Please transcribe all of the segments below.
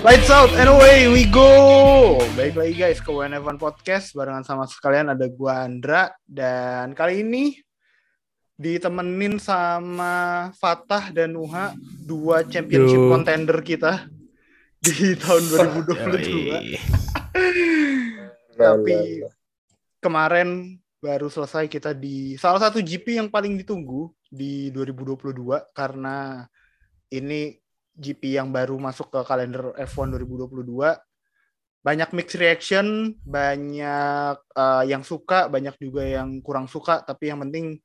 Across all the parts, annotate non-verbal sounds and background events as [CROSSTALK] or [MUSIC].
Lights out and away we go. Baik lagi guys ke WNF1 Podcast barengan sama sekalian ada gua Andra dan kali ini ditemenin sama Fatah dan Nuha dua championship Yo. contender kita di tahun 2022. [LAUGHS] Tapi kemarin baru selesai kita di salah satu GP yang paling ditunggu di 2022 karena ini GP yang baru masuk ke kalender F1 2022 banyak mixed reaction, banyak eh, yang suka, banyak juga yang kurang suka, tapi yang penting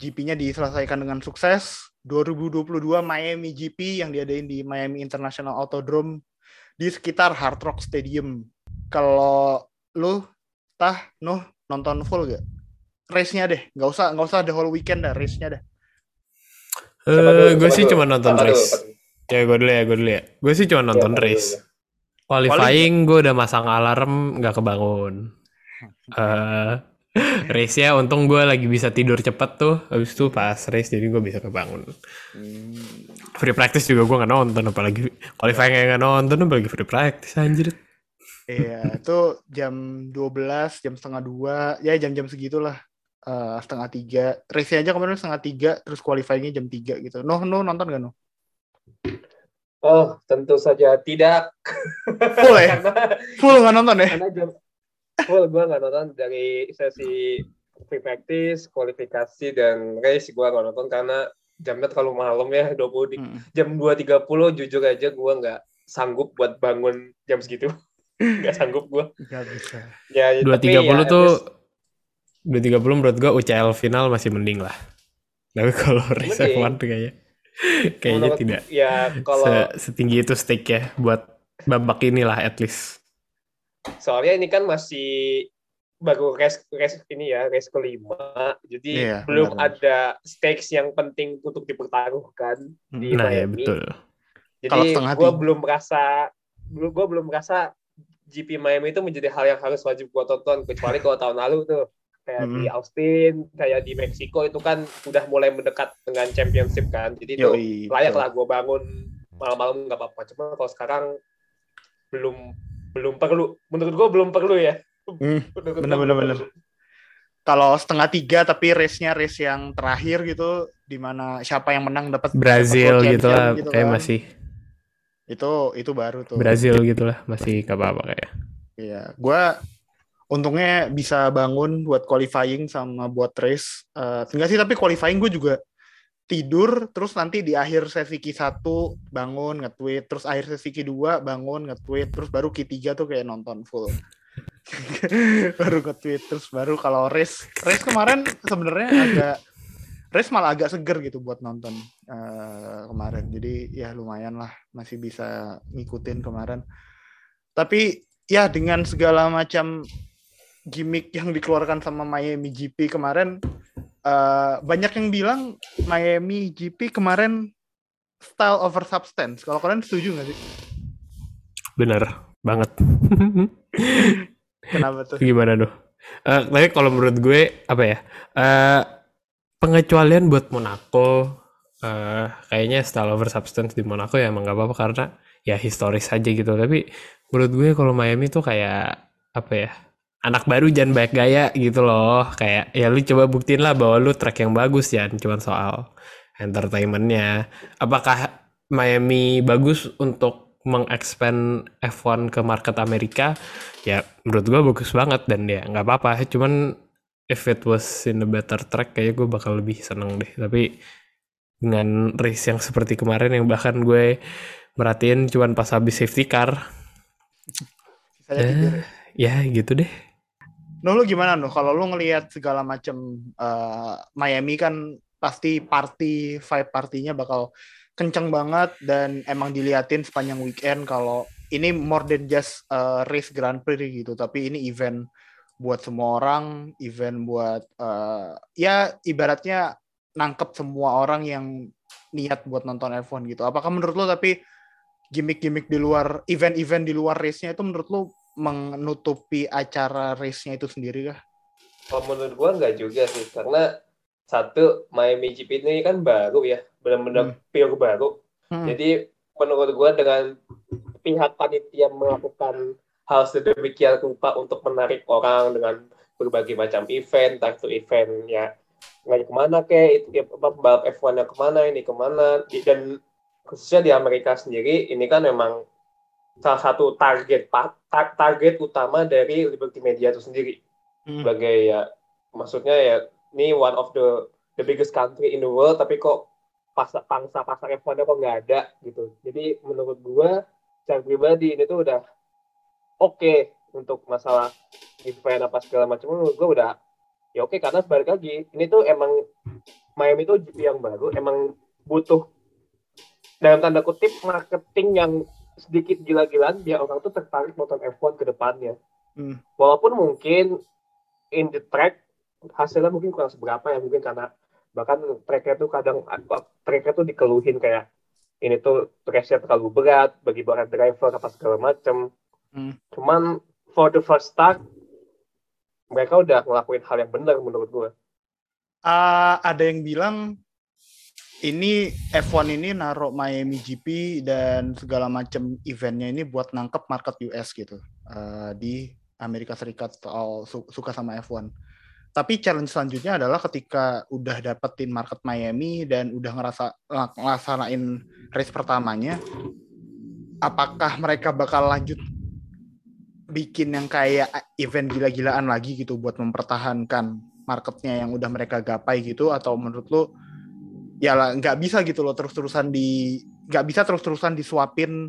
GP-nya diselesaikan dengan sukses. 2022 Miami GP yang diadain di Miami International Autodrome di sekitar Hard Rock Stadium. Kalau lu tah noh nonton full gak? Race-nya deh, nggak usah nggak usah the whole weekend dah, race-nya dah. Siapa dulu, Eh, gue sih cuma nonton race. dulu? Ya gue dulu ya, gue dulu ya. Gue sih cuma nonton Siapa dulu, race. ya? Qualifying gue udah masang alarm nggak kebangun. Eh race-nya untung gue lagi bisa tidur cepet tuh. Habis itu pas race jadi gue bisa kebangun. Free practice juga gue nggak nonton apalagi qualifying yang nggak nonton apalagi free practice anjir. Iya, itu jam 12, jam setengah dua, ya jam-jam segitulah. Eh, setengah tiga. Race aja kemarin setengah tiga, terus qualifyingnya jam tiga gitu. Noh, noh nonton gak noh? Oh, tentu saja tidak. Full ya? karena Full nggak nonton ya? karena jam full gue nggak nonton dari sesi free practice, kualifikasi dan race gue nggak nonton karena jamnya terlalu malam ya 20 di, Hmm. jam 2.30 jujur aja gue nggak sanggup buat bangun jam segitu [LAUGHS] nggak sanggup gue Nggak bisa. ya Dua tapi tiga ya, puluh at tuh least dua tiga puluh menurut gue UCL final masih mending lah. Tapi kalau race Mending. F1 tuh kayaknya [LAUGHS] kayaknya menurut- tidak ya kalau se- setinggi itu stake ya buat babak inilah at least. soalnya ini kan masih baru race race ini ya race kelima jadi Iya, belum benar. ada stakes yang penting untuk dipertaruhkan di Nah ya Miami. betul. Kalau jadi setengah gue belum merasa gue belum merasa GP Miami itu menjadi hal yang harus wajib gue tonton kecuali kalau tahun lalu tuh kayak di Mm. Austin kayak di Meksiko itu kan udah mulai mendekat dengan championship kan jadi itu layak lah gue bangun malam-malam nggak apa-apa cuma kalau sekarang belum belum perlu menurut gue belum perlu ya Hmm, [LAUGHS] Menurut gua bener-bener belum bener. perlu. Kalau setengah tiga tapi race-nya race yang terakhir gitu, di mana siapa yang menang dapat Brazil world gitu lah gitu kayak kan. masih Itu itu baru tuh. Brazil gitu lah masih gak apa-apa kayak. Iya, gua untungnya bisa bangun buat qualifying sama buat race. Eh enggak sih, tapi qualifying gue juga tidur, terus nanti di akhir sesi Q1 bangun, nge-tweet, terus akhir sesi Q2 bangun, nge-tweet, terus baru Q3 tuh kayak nonton full. [LAUGHS] baru nge-tweet, terus baru kalau race, race kemarin sebenarnya agak race malah agak seger gitu buat nonton eh, kemarin. Jadi ya lumayan lah, masih bisa ngikutin kemarin. Tapi ya dengan segala macam gimmick yang dikeluarkan sama Miami GP kemarin eh, banyak yang bilang Miami GP kemarin style over substance. Kalau kalian setuju nggak sih? Bener banget. Kenapa tuh? Gimana tuh? Tapi kalau menurut gue apa ya? Eh pengecualian buat Monaco eh kayaknya style over substance di Monaco ya emang gak apa-apa karena ya historis aja gitu. Tapi menurut gue kalau Miami tuh kayak apa ya? Anak baru jangan banyak gaya gitu loh. Kayak ya lu coba buktiin lah bahwa lu track yang bagus ya, cuman soal entertainmentnya. Apakah Miami bagus untuk mengexpand F1 ke market Amerika? Ya menurut gue bagus banget dan ya nggak apa-apa. Cuman if it was in a better track kayak gue bakal lebih seneng deh. Tapi dengan race yang seperti kemarin yang bahkan gue merhatiin cuman pas habis safety car, Sisanya ya. ya gitu deh. Nuh lu gimana Nuh? Kalau lu ngelihat segala macam eh, Miami kan pasti party, vibe partinya bakal kenceng banget dan emang diliatin sepanjang weekend kalau ini more than just eh, race Grand Prix gitu, tapi ini event buat semua orang, event buat eh, ya ibaratnya nangkep semua orang yang niat buat nonton F1 gitu. Apakah menurut lu tapi gimmick-gimmick di luar event-event di luar race-nya itu menurut lu menutupi acara race-nya itu sendiri kah? Kalau menurut gua nggak juga sih, karena satu Miami GP ini kan baru ya, benar-benar Hmm. pure baru. Hmm. Jadi menurut gua dengan pihak panitia melakukan hal sedemikian rupa untuk menarik orang dengan berbagai macam event, entah itu event ya nggak ke mana kayak itu ya, pembalap F1 nya ke mana ini ke mana dan khususnya di Amerika sendiri ini kan memang salah satu target target utama dari Liberty Media itu sendiri. Hmm. sebagai ya maksudnya ya ini one of the the biggest country in the world tapi kok pasar pangsa pasar F1 kok nggak ada gitu. Jadi menurut gua secara pribadi ini tuh udah oke okay untuk masalah event apa segala macam. Menurut gua udah ya oke okay, karena balik lagi ini tuh emang Miami itu GP yang baru emang butuh dalam tanda kutip marketing yang sedikit gila-gilaan biar orang tuh tertarik nonton F1 ke depannya. Hmm. Walaupun mungkin in the track hasilnya mungkin kurang seberapa ya mungkin karena bahkan tracknya tuh kadang tracknya tuh dikeluhin kayak ini tuh tracknya terlalu berat bagi para driver apa segala macam. Hmm. Cuman for the first start mereka udah ngelakuin hal yang benar menurut gue. Uh, ada yang bilang ini F1 ini naruh Miami GP dan segala macam eventnya ini buat nangkep market US gitu uh, di Amerika Serikat soal su suka sama F1. Tapi challenge selanjutnya adalah ketika udah dapetin market Miami dan udah ngerasa ngelaksanain race pertamanya, apakah mereka bakal lanjut bikin yang kayak event gila-gilaan lagi gitu buat mempertahankan marketnya yang udah mereka gapai gitu atau menurut lo ya lah nggak bisa gitu loh terus-terusan di nggak bisa terus-terusan disuapin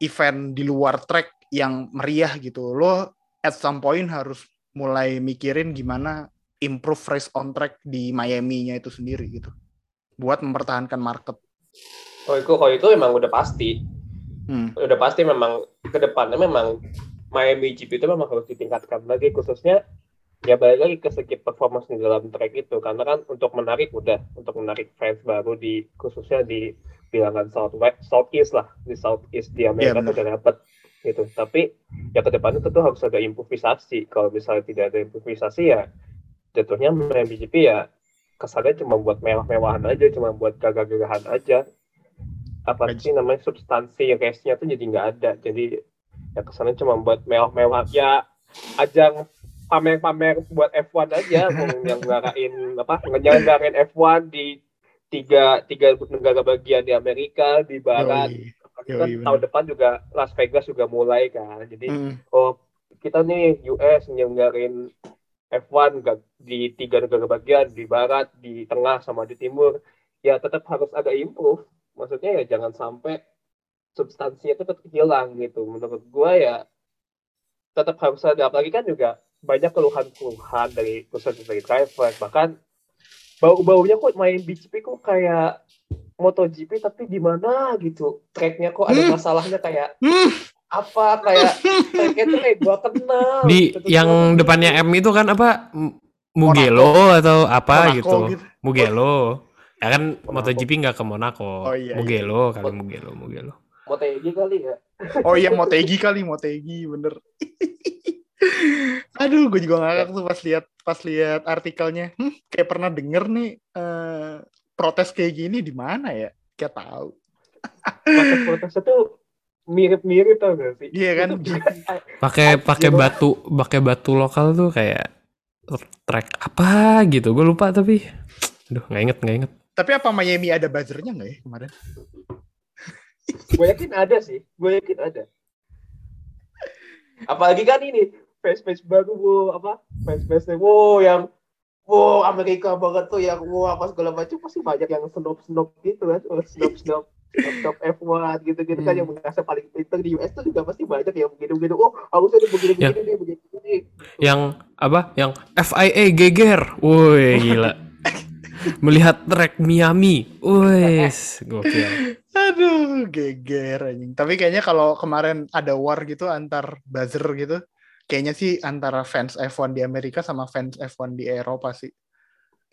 event di luar track yang meriah gitu lo at some point harus mulai mikirin gimana improve race on track di Miami-nya itu sendiri gitu buat mempertahankan market. Oh itu kalau itu emang udah pasti, hmm. udah pasti memang ke depannya memang Miami GP itu memang harus ditingkatkan lagi khususnya ya balik lagi ke segi performance di dalam track itu. Karena kan untuk menarik udah untuk menarik fans baru di khususnya di bilangan South West, Southeast lah. Di Southeast di Amerika yeah, udah dapat gitu. Tapi ya ke depannya tentu harus ada improvisasi. Kalau misalnya tidak ada improvisasi ya jatuhnya MotoGP ya kesannya cuma buat mewah-mewahan aja cuma buat gagah-gagahan aja. Apa sih namanya substansi race-nya tuh jadi nggak ada. Jadi ya kesannya cuma buat mewah-mewah. Ya ajang pamer-pamer buat F1 aja [LAUGHS] yang ngarain apa ngenyelenggarin F1 di tiga tiga negara bagian di Amerika di barat. Yoi, kan yoi, tahun depan juga Las Vegas juga mulai kan jadi mm. oh kita nih US nyelenggarain F1 di tiga negara bagian di barat di tengah sama di timur. Ya tetap harus agak improve. Maksudnya ya jangan sampai substansinya tetap hilang gitu. Menurut gue ya tetap harus ada. Apalagi kan juga banyak keluhan-keluhan dari khususnya dari driver bahkan bau-baunya kok main BGP kok kayak MotoGP tapi di mana gitu tracknya kok ada hmm. masalahnya kayak hmm. apa kayak [LAUGHS] tracknya tuh kayak gua kenal di gitu, yang depannya M itu kan apa Mugello Monaco. atau apa Monaco, gitu. gitu Mugello ya kan Monaco. MotoGP nggak ke Monaco oh, iya, Mugello iya. kali Mugello Mugello Motegi kali ya oh iya Motegi kali Motegi bener [LAUGHS] Aduh, gue juga ngakak tuh pas lihat pas lihat artikelnya. Hmm, kayak pernah denger nih uh, protes kayak gini di mana ya? Kayak tahu. Protes-protes itu mirip-mirip tau gak sih? Iya kan? [LAUGHS] Pakai pakai batu, pakai batu lokal tuh kayak track apa gitu. Gue lupa tapi aduh nggak inget nggak inget. Tapi apa Miami ada buzzernya nggak ya kemarin? gue yakin ada sih, gue yakin ada. Apalagi kan ini face-face baru bu apa face-face wow yang wow Amerika banget tuh yang wow apa segala macam pasti banyak yang snob-snob gitu kan oh, snob-snob top F1 gitu-gitu kan hmm. yang merasa paling pintar di US tuh juga pasti banyak yang begini-begini oh harusnya begini-begini yang, begini, begini, begini. yang apa yang FIA geger woi gila melihat track Miami, wes gokil. Aduh, geger anjing. Tapi kayaknya kalau kemarin ada war gitu antar buzzer gitu, kayaknya sih antara fans F1 di Amerika sama fans F1 di Eropa sih.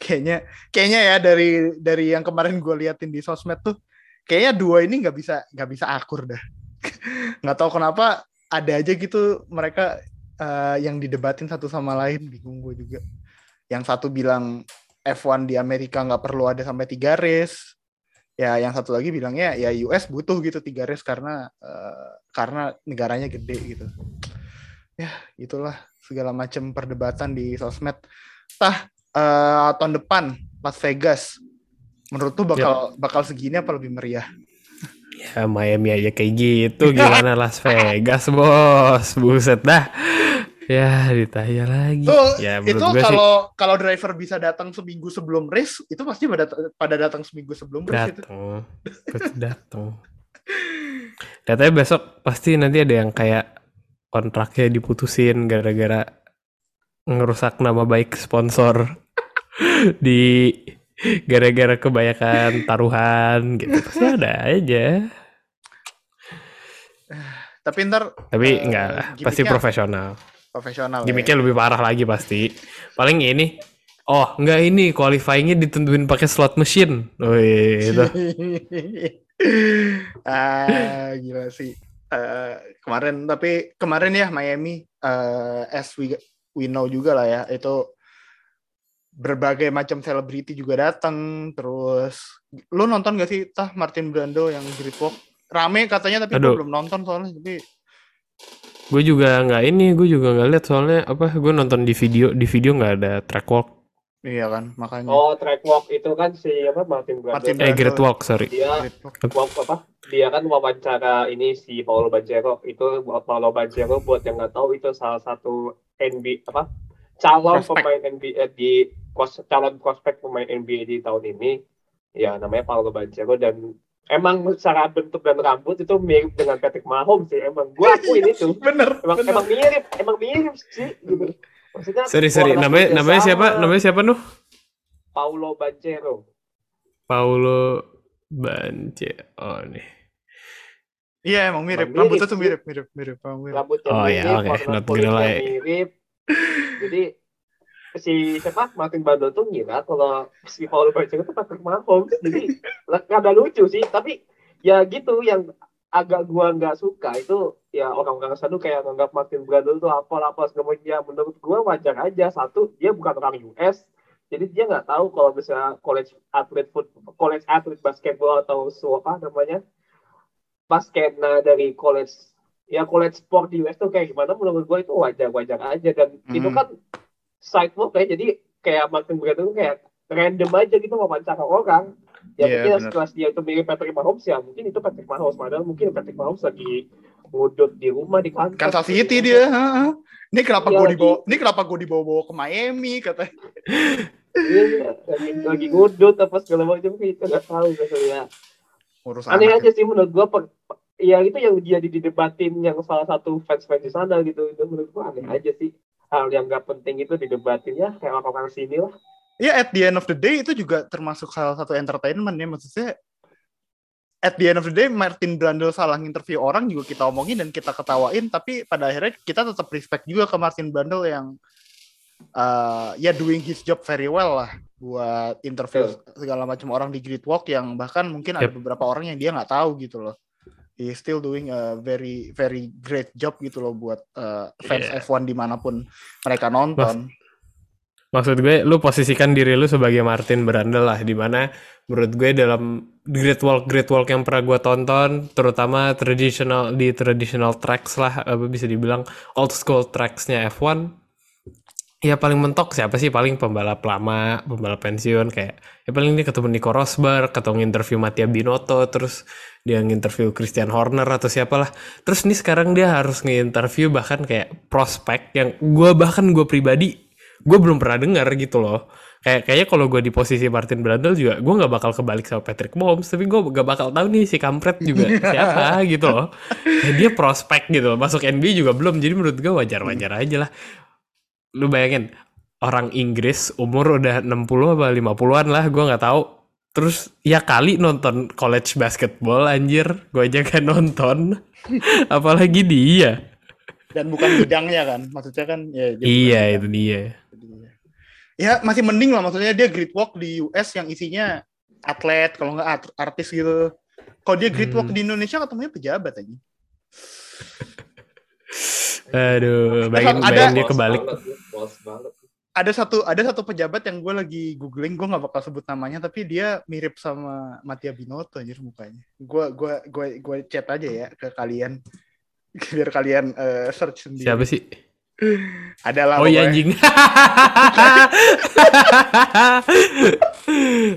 Kayaknya kayaknya ya dari dari yang kemarin gue liatin di sosmed tuh kayaknya dua ini nggak bisa nggak bisa akur dah. [LAUGHS] nggak tahu kenapa ada aja gitu mereka uh, yang didebatin satu sama lain bingung gue juga. Yang satu bilang F1 di Amerika nggak perlu ada sampai tiga race. ya yang satu lagi bilangnya ya US butuh gitu tiga race karena uh, karena negaranya gede gitu ya itulah segala macam perdebatan di sosmed tah uh, tahun depan Las Vegas menurut tuh bakal yep. bakal segini apa lebih meriah ya Miami aja kayak gitu gimana [LAUGHS] Las Vegas bos buset dah Ya, ditanya lagi. Tuh, ya, itu kalau kalau driver bisa datang seminggu sebelum race, itu pasti pada pada datang seminggu sebelum race datang. itu. Pasti datang. Katanya besok pasti nanti ada yang kayak kontraknya diputusin gara-gara ngerusak nama baik sponsor [LAUGHS] di gara-gara kebanyakan taruhan gitu. Pasti ada aja. Tapi ntar Tapi uh, enggak pasti profesional profesional. Gimiknya ya. lebih parah lagi pasti. Paling ini oh enggak ini qualifyingnya ditentuin pakai slot machine. Wih, itu. [LAUGHS] ah, gila sih. Uh, kemarin tapi kemarin ya Miami uh, as we we know juga lah ya itu berbagai macam selebriti juga datang terus lu nonton gak sih tah Martin Brando yang Great Walk rame katanya tapi gue belum nonton soalnya tapi gue juga nggak ini gue juga nggak lihat soalnya apa gue nonton di video di video nggak ada track walk iya kan makanya. Oh track walk itu kan si apa Martin Brando Martin eh Great Walk sorry. Dia walk. Apa? Dia kan wawancara ini si Paulo Banchero itu Paulo Banchero buat yang nggak tahu itu salah satu NBA apa? Calon prospect. pemain NBA di calon prospek pemain NBA di tahun ini. Ya namanya Paulo Banchero dan emang secara bentuk dan rambut itu mirip dengan Patrick Mahomes sih emang. Gue [LAUGHS] akuin itu. Bener emang, bener. emang mirip emang mirip sih gitu maksudnya sorry sorry. namanya namanya siapa? namanya siapa nuh? Paulo Banchero. Paulo Banchero. Oh nih. Iya emang mirip, mirip. Rambutnya tuh mirip, mirip, mirip, mirip. Rambutnya oh, iya, mirip, ya, okay. Not mirip. Jadi si siapa? Martin Bandel tuh ngira kalau si Paul Berger itu Patrick Mahomes jadi [LAUGHS] ada lucu sih. Tapi ya gitu yang agak gua nggak suka itu ya orang-orang sana kayak nganggap Martin Brandel tuh apa apa segala macam. Ya menurut gua wajar aja. Satu dia bukan orang US jadi dia nggak tahu kalau bisa college athlete foot college athlete basketball atau apa namanya basket nah dari college ya college sport di US tuh kayak gimana menurut gua itu wajar wajar aja. Dan hmm. itu kan sidewalk kayak jadi kayak Martin Brandon kayak random aja gitu wawancara orang. Ya yeah, mungkin setelah dia itu mirip Patrick Mahomes ya mungkin itu Patrick Mahomes. Padahal mungkin Patrick Mahomes lagi ngudut di rumah di kantor. Kansas City dia ini kenapa gue dibawa ini kenapa gue dibawa-bawa ke Miami kata iya, lagi, lagi ngudut apa segala macam itu nggak tahu ya Urusan aneh aja sih menurut gue ya itu yang dia didebatin yang salah satu fans fans di sana gitu itu menurut gue aneh aja sih. Hal yang gak penting itu didebatin ya kayak orang-orang sini lah. Ya at the end of the day itu juga termasuk salah satu entertainment ya maksudnya at the end of the day Martin Brandel salah interview orang juga kita omongin dan kita ketawain tapi pada akhirnya kita tetap respect juga ke Martin Brandel yang uh, ya doing his job very well lah buat interview segala macam orang di Great Walk yang bahkan mungkin yep. ada beberapa orang yang dia nggak tahu gitu loh he still doing a very very great job gitu loh buat uh, fans yeah. F1 di mana pun mereka nonton. Maksud gue, lu posisikan diri lu sebagai Martin Brandel lah, di mana menurut gue dalam Great Walk Great Walk yang pernah gue tonton, terutama traditional di traditional tracks lah, bisa dibilang old school tracksnya F1, ya paling mentok siapa sih? Paling pembalap lama pembalap pensiun kayak ya paling dia ketemu Nico Rosberg ketemu interview Mattia Binotto terus dia nginterview Christian Horner atau siapalah. Terus ini sekarang dia harus nginterview bahkan kayak prospek yang gue bahkan gue pribadi gue belum pernah dengar gitu loh. Kayak kayaknya kalau gue di posisi Martin Brundle juga gue nggak bakal kebalik sama Patrick Mahomes tapi gue gak bakal tahu nih si kampret juga siapa gitu loh. Kayak dia prospek gitu loh masuk NBA juga belum jadi menurut gue wajar-wajar aja lah. Lu bayangin orang Inggris umur udah 60 apa 50-an lah gue nggak tahu. Terus ya kali nonton college basketball anjir, gue aja kan nonton. [LAUGHS] Apalagi dia. Dan bukan bidangnya kan, maksudnya kan ya. Iya itu dia. Ya masih mending lah maksudnya dia great walk di US yang isinya atlet, kalau nggak artis gitu. Kalau dia great walk hmm. di Indonesia ketemunya pejabat aja. Aduh, bayangin, bayangin dia kebalik. ada satu ada satu pejabat yang gue lagi googling gue nggak bakal sebut namanya tapi dia mirip sama Mattia Binotto anjir mukanya gue gue gue gue chat aja ya ke kalian [LAUGHS] biar kalian uh, search sendiri. Siapa sih? Adalah oh iya anjing. [LAUGHS]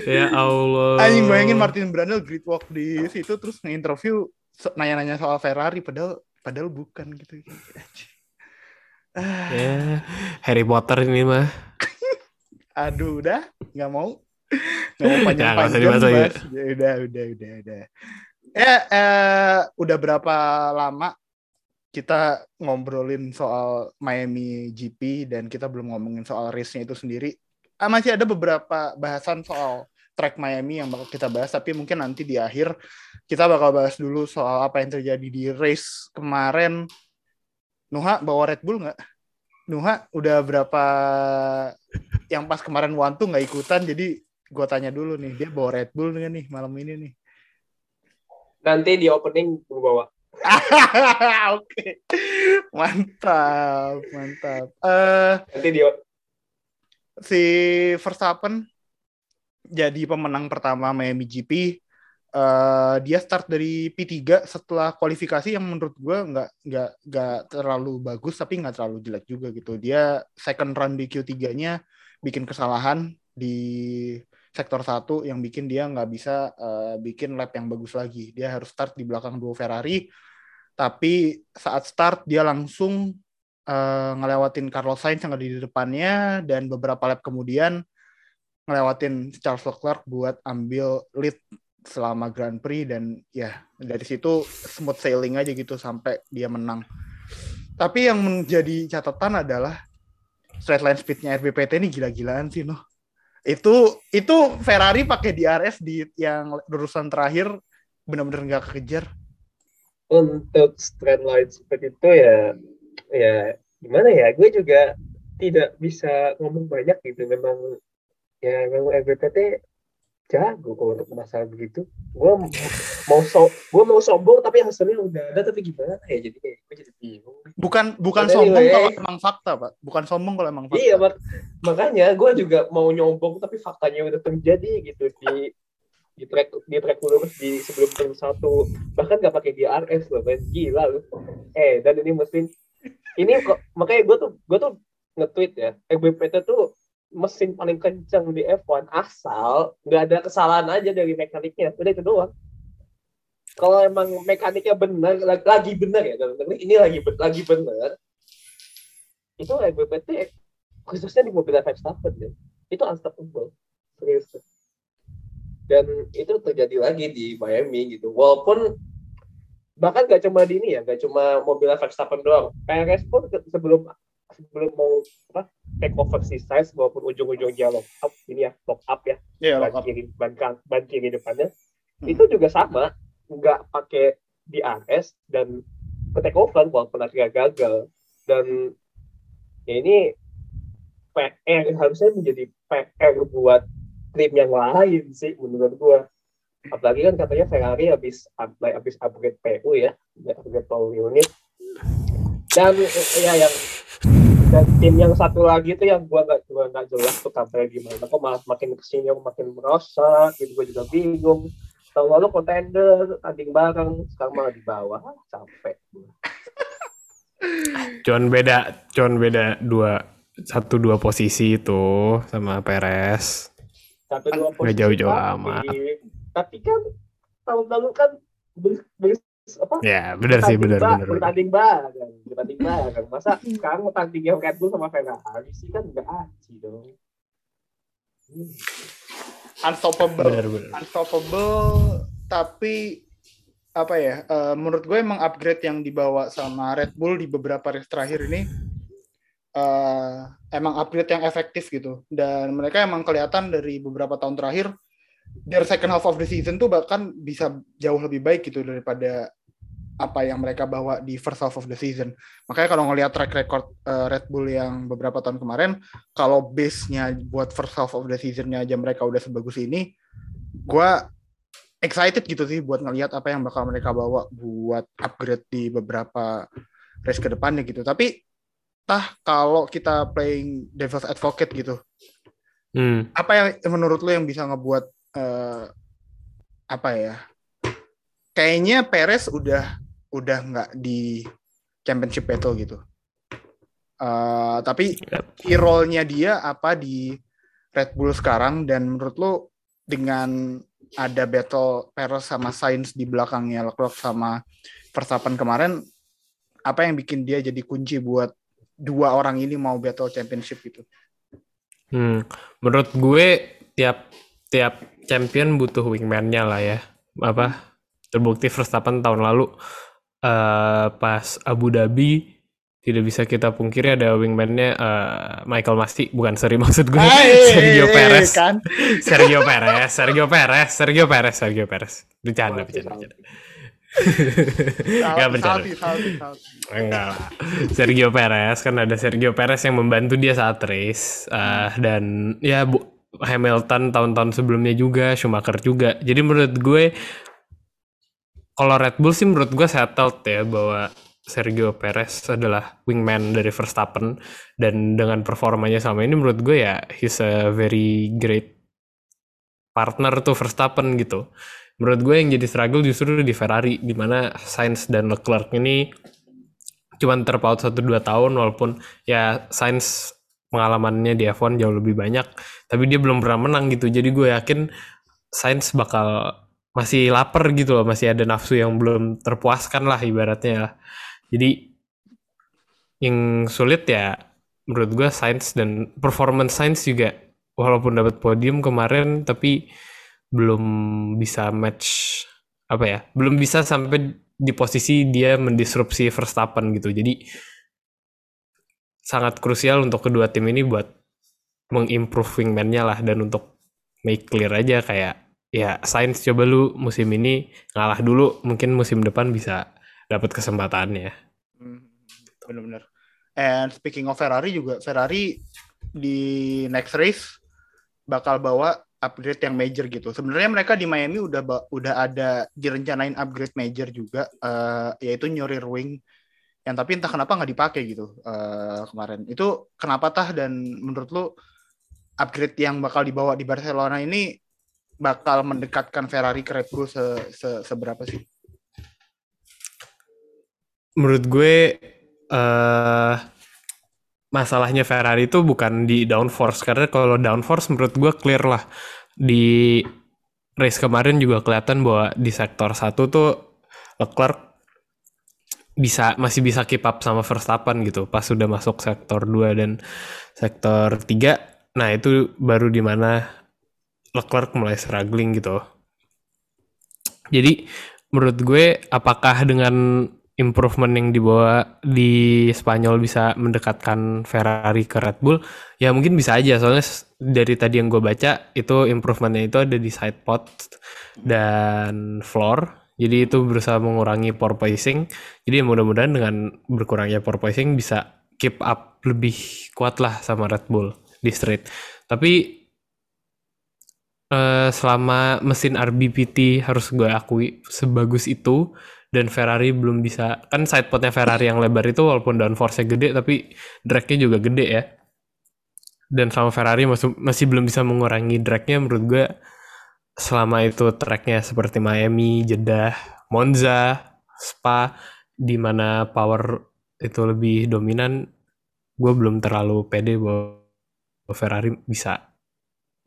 Ya Allah. Anjing bayangin Martin Brundle great walk di situ terus nge-interview nanya-nanya soal Ferrari padahal padahal bukan gitu. [LAUGHS] Ya, Harry Potter ini mah. Aduh, udah nggak mau. Nggak mau panjang-panjang ya, ya, udah, udah, udah, udah. Ya, eh, udah berapa lama kita ngobrolin soal Miami GP dan kita belum ngomongin soal race-nya itu sendiri. Ah, masih ada beberapa bahasan soal track Miami yang bakal kita bahas, tapi mungkin nanti di akhir kita bakal bahas dulu soal apa yang terjadi di race kemarin Nuha bawa Red Bull nggak? Nuha udah berapa yang pas kemarin Wantu nggak ikutan, jadi gue tanya dulu nih, dia bawa Red Bull nggak nih malam ini nih? Nanti di opening gue bawa. [LAUGHS] Oke, mantap, mantap. Uh, Nanti di si Verstappen jadi pemenang pertama Miami GP uh, dia start dari P3 setelah kualifikasi yang menurut gue nggak nggak nggak terlalu bagus tapi nggak terlalu jelek juga gitu. Dia second run di Q3-nya bikin kesalahan di sektor satu yang bikin dia nggak bisa uh, bikin lap yang bagus lagi dia harus start di belakang dua Ferrari tapi saat start dia langsung uh, ngelewatin Carlos Sainz yang ada di depannya dan beberapa lap kemudian ngelewatin Charles Leclerc buat ambil lead selama Grand Prix dan ya dari situ smooth sailing aja gitu sampai dia menang. Tapi yang menjadi catatan adalah straight line speednya RBPT ini gila-gilaan sih noh. Itu itu Ferrari pakai DRS di yang urusan terakhir benar-benar nggak kekejar. Untuk straight line speed itu ya ya gimana ya gue juga tidak bisa ngomong banyak gitu memang ya memang RBPT jago kalau untuk masalah begitu. Gue mau so gue mau sombong tapi hasilnya udah ada tapi gimana ya? Jadi kayak gue jadi bingung. Bukan bukan Jadi sombong anyway. kalau emang fakta pak. Bukan sombong kalau emang fakta. Iya mak makanya gue juga mau nyombong tapi faktanya udah terjadi gitu di di track di track lurus di sebelum turn satu. Bahkan gak pakai DRS loh men. Gila loh eh dan ini mesin ini kok makanya gue tuh gue tuh nge-tweet ya. EBPT tuh mesin paling kencang di F1 asal nggak ada kesalahan aja dari mekaniknya. Udah itu doang. Kalau emang mekaniknya benar lagi benar ya ini lagi lagi benar itu LBPT khususnya di mobil Verstappen ya. Itu unstoppable serius. Dan itu terjadi lagi di Miami gitu. Walaupun bahkan gak cuma di ini ya gak cuma mobil Verstappen doang. PRS pun sebelum sebelum mau apa take over si size maupun ujung-ujungnya lock up ini ya lock up ya. Yeah, ban kiri ban, ban kiri depannya. Hmm. itu juga sama nggak pakai DRS dan ke take over walaupun akhirnya gagal. Dan ya ini PR harusnya menjadi PR buat tim yang lain sih menurut gua. Apalagi kan katanya Ferrari habis habis upgrade PU ya upgrade power unit. Dan ya yang dan tim yang satu lagi tuh yang gua nggak gua nggak jelas tuh kabarnya gimana kok malah makin ke sini makin merosot gitu gua juga bingung tahun lalu kontender tanding bareng sekarang malah di bawah capek Cuman beda, cuman beda dua satu dua posisi itu sama Perez. Satu dua posisi. Gak jauh-jauh amat. Tapi kan tahun lalu kan ber, ber, apa? Ya, benar sih, benar benar. Bertanding bareng, bertanding bareng. Masa sekarang tanding yang Red Bull sama Ferrari sih kan enggak aci dong. Hmm. Unstoppable. Bener, bener. Unstoppable tapi apa ya? Uh, menurut gue emang upgrade yang dibawa sama Red Bull di beberapa race terakhir ini uh, emang upgrade yang efektif gitu. Dan mereka emang kelihatan dari beberapa tahun terakhir their second half of the season tuh bahkan bisa jauh lebih baik gitu daripada apa yang mereka bawa di first half of the season. Makanya kalau ngelihat track record uh, Red Bull yang beberapa tahun kemarin, kalau base-nya buat first half of the season-nya aja mereka udah sebagus ini, gue excited gitu sih buat ngelihat apa yang bakal mereka bawa buat upgrade di beberapa race ke depannya gitu. Tapi tah kalau kita playing devil's advocate gitu Hmm. apa yang menurut lo yang bisa ngebuat uh, apa ya kayaknya Perez udah udah nggak di championship battle gitu. Uh, tapi key role-nya dia apa di Red Bull sekarang? Dan menurut lo dengan ada battle Perez sama Sainz di belakangnya Leclerc sama Verstappen kemarin apa yang bikin dia jadi kunci buat dua orang ini mau battle championship gitu? Hmm, menurut gue tiap tiap champion butuh wingman-nya lah ya. Apa terbukti Verstappen tahun lalu uh, pas Abu Dhabi tidak bisa kita pungkiri ada wingman-nya uh, Michael Masti bukan seri [LAUGHS] maksud gue Ay, Sergio Perez kan? [LAUGHS] Sergio Perez Sergio Perez Sergio Perez Sergio Perez bercanda bercanda bercanda [LAUGHS] Enggak bercanda. Enggak lah. Sergio Perez kan ada Sergio Perez yang membantu dia saat race uh, dan ya Bu Hamilton tahun-tahun sebelumnya juga Schumacher juga. Jadi menurut gue kalau Red Bull sih menurut gue settled ya bahwa Sergio Perez adalah wingman dari Verstappen dan dengan performanya sama ini menurut gue ya he's a very great partner tuh Verstappen gitu menurut gue yang jadi struggle justru di Ferrari di mana Sainz dan Leclerc ini cuma terpaut 1-2 tahun walaupun ya Sainz pengalamannya di F1 jauh lebih banyak tapi dia belum pernah menang gitu. Jadi gue yakin Sainz bakal masih lapar gitu loh masih ada nafsu yang belum terpuaskan lah ibaratnya. Lah jadi yang sulit ya menurut gue Sainz dan performance Sainz juga walaupun dapat podium kemarin tapi belum bisa match apa ya belum bisa sampai di posisi dia mendisrupsi Verstappen gitu. Jadi sangat krusial untuk kedua tim ini buat mengimprove wingman-nya lah dan untuk make clear aja kayak ya Sainz coba lu musim ini ngalah dulu mungkin musim depan bisa dapat kesempatannya. Hmm, bener-bener. And speaking of Ferrari juga Ferrari di next race bakal bawa upgrade yang major gitu. Sebenarnya mereka di Miami udah udah ada direncanain upgrade major juga, uh, yaitu nyuri wing yang tapi entah kenapa nggak dipakai gitu uh, kemarin. Itu kenapa tah dan menurut lu upgrade yang bakal dibawa di Barcelona ini bakal mendekatkan Ferrari ke Red Bull se, se seberapa sih? Menurut gue uh, masalahnya Ferrari itu bukan di downforce karena kalau downforce menurut gue clear lah di race kemarin juga kelihatan bahwa di sektor satu tuh Leclerc bisa masih bisa keep up sama Verstappen gitu pas sudah masuk sektor 2 dan sektor 3 nah itu baru di mana Leclerc mulai struggling gitu. Jadi menurut gue apakah dengan improvement yang dibawa di Spanyol bisa mendekatkan Ferrari ke Red Bull? Ya mungkin bisa aja. Soalnya dari tadi yang gue baca itu improvementnya itu ada di side pod dan floor jadi itu berusaha mengurangi porpoising jadi mudah-mudahan dengan berkurangnya porpoising bisa keep up lebih kuat lah sama Red Bull di street. Tapi uh, selama mesin RBPT harus gue akui sebagus itu dan Ferrari belum bisa kan sidepodnya Ferrari yang lebar itu walaupun downforce-nya gede tapi dragnya juga gede ya. Dan sama Ferrari masih masih belum bisa mengurangi dragnya menurut gue selama itu tracknya seperti Miami, Jeddah, Monza, Spa di mana power itu lebih dominan gue belum terlalu pede bahwa Ferrari bisa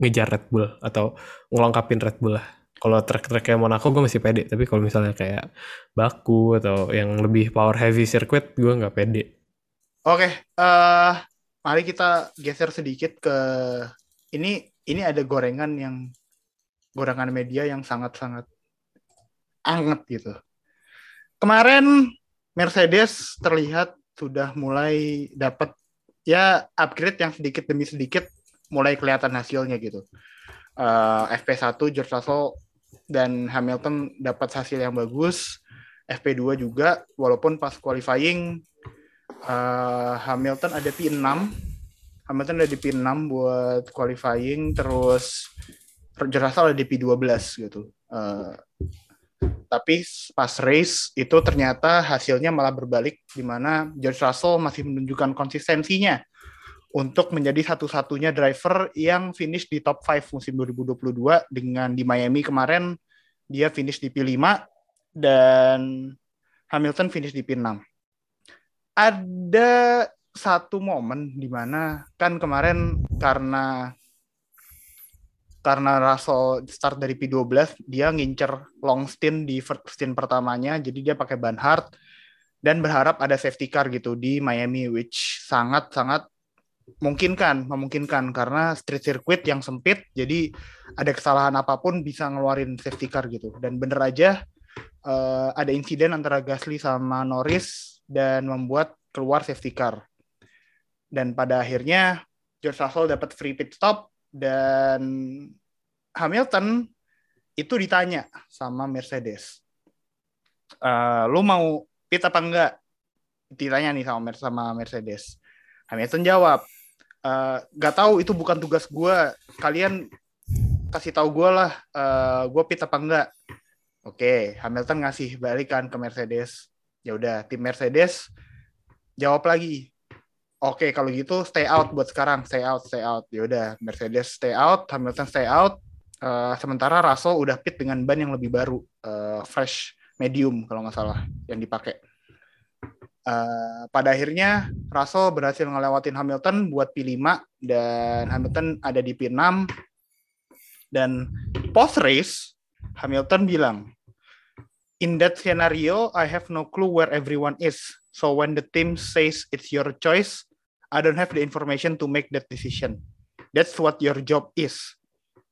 ngejar Red Bull atau ngelengkapin Red Bull lah. Kalau track-track Monaco gue masih pede tapi kalau misalnya kayak Baku atau yang lebih power heavy circuit gue nggak pede. Oke okay, uh, eh, mari kita geser sedikit ke ini ini ada gorengan yang gorengan media yang sangat-sangat anget gitu kemarin Mercedes terlihat sudah mulai dapat ya upgrade yang sedikit demi sedikit mulai kelihatan hasilnya gitu. Uh, FP1 George Russell dan Hamilton dapat hasil yang bagus. FP2 juga, walaupun pas qualifying uh, Hamilton ada P6. Hamilton ada di P6 buat qualifying, terus Russell ada di P12 gitu. Uh, Tapi pas race itu ternyata hasilnya malah berbalik di mana George Russell masih menunjukkan konsistensinya untuk menjadi satu-satunya driver yang finish di top 5 musim 2022 dengan di Miami kemarin dia finish di P5 dan Hamilton finish di P6. Ada satu momen di mana kan kemarin karena karena Russell start dari P12 dia ngincer long stint di stint pertamanya jadi dia pakai ban hard dan berharap ada safety car gitu di Miami which sangat sangat memungkinkan memungkinkan karena street circuit yang sempit jadi ada kesalahan apa pun bisa ngeluarin safety car gitu. Dan bener aja uh, ada insiden antara Gasly sama Norris dan membuat keluar safety car. Dan pada akhirnya George Russell dapat free pit stop dan Hamilton itu ditanya sama Mercedes uh, lu mau pit apa enggak? Ditanya nih sama sama Mercedes. Hamilton jawab uh, gak tahu itu bukan tugas gue kalian kasih tahu gue lah uh, gue pit apa enggak. Oke Hamilton ngasih balikan ke Mercedes. Ya udah tim Mercedes jawab lagi oke okay, kalau gitu stay out buat sekarang. Stay out stay out. Ya udah Mercedes stay out Hamilton stay out. Uh, sementara Russell udah pit dengan ban yang lebih baru. Uh, fresh medium kalau nggak salah yang dipakai. Uh, pada akhirnya Russell berhasil ngelewatin Hamilton buat P5 dan Hamilton ada di P6 dan post race Hamilton bilang in that scenario I have no clue where everyone is. So when the team says it's your choice I don't have the information to make that decision. That's what your job is.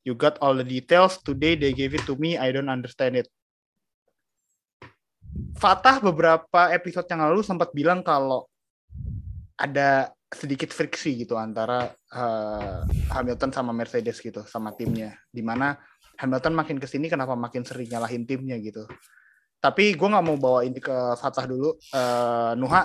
You got all the details. Today they gave it to me. I don't understand it. Fatah beberapa episode yang lalu sempat bilang kalau ada sedikit friksi gitu antara uh, Hamilton sama Mercedes gitu sama timnya. Di mana Hamilton makin ke sini kenapa makin sering nyalahin timnya gitu. Tapi gue nggak mau bawa ini ke Fatah dulu. Uh, Nuha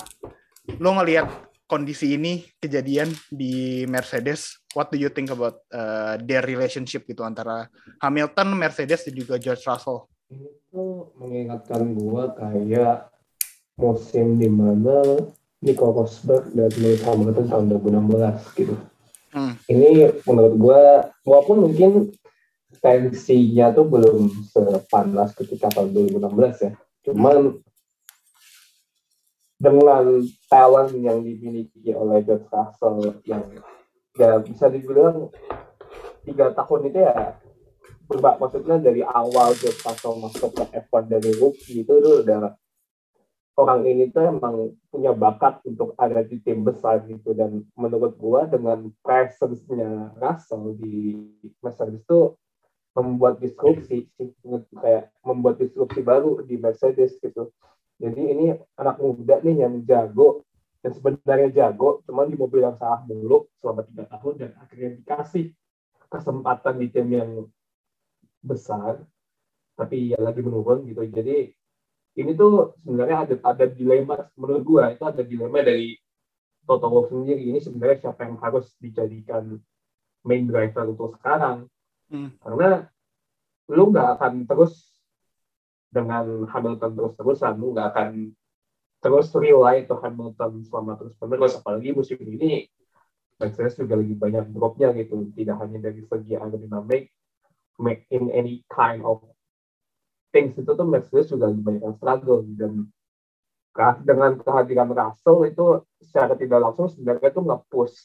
lo ngelihat kondisi ini kejadian di Mercedes what do you think about uh, their relationship gitu antara Hamilton Mercedes dan juga George Russell ini tuh mengingatkan gua kayak musim di mana Nico Rosberg dan Lewis Hamilton tahun 2016 gitu. Hmm. Ini menurut gua, walaupun mungkin tensinya tuh belum sepanas ketika tahun 2016 ya. Cuman dengan talent yang dimiliki oleh George Russell yang ya bisa dibilang tiga tahun itu ya berbak maksudnya dari awal dia pasang masuk ke F1 dari rookie itu tuh udah orang ini tuh emang punya bakat untuk ada di tim besar gitu. Dan menurut gua dengan presence-nya Russell di Mercedes itu membuat disrupsi kayak membuat disrupsi baru di Mercedes gitu jadi ini anak muda nih yang jago dan sebenarnya jago cuman di mobil yang salah mulu selama tiga tahun dan akhirnya dikasih kesempatan di tim yang besar tapi ya lagi menurun gitu. Jadi ini tuh sebenarnya ada ada dilema menurut gua itu ada dilema dari Toto Wolff sendiri. Ini sebenarnya siapa yang harus dijadikan main driver untuk sekarang? Hmm. karena lu nggak akan terus dengan Hamilton terus-terusan lu nggak akan terus rely to Hamilton selama terus menerus apalagi musim ini Mercedes juga lagi banyak dropnya gitu tidak hanya dari segi aerodinamik make in any kind of things itu tuh Mercedes juga banyak yang struggle dan dengan kehadiran Russell itu secara tidak langsung sebenarnya itu nge-push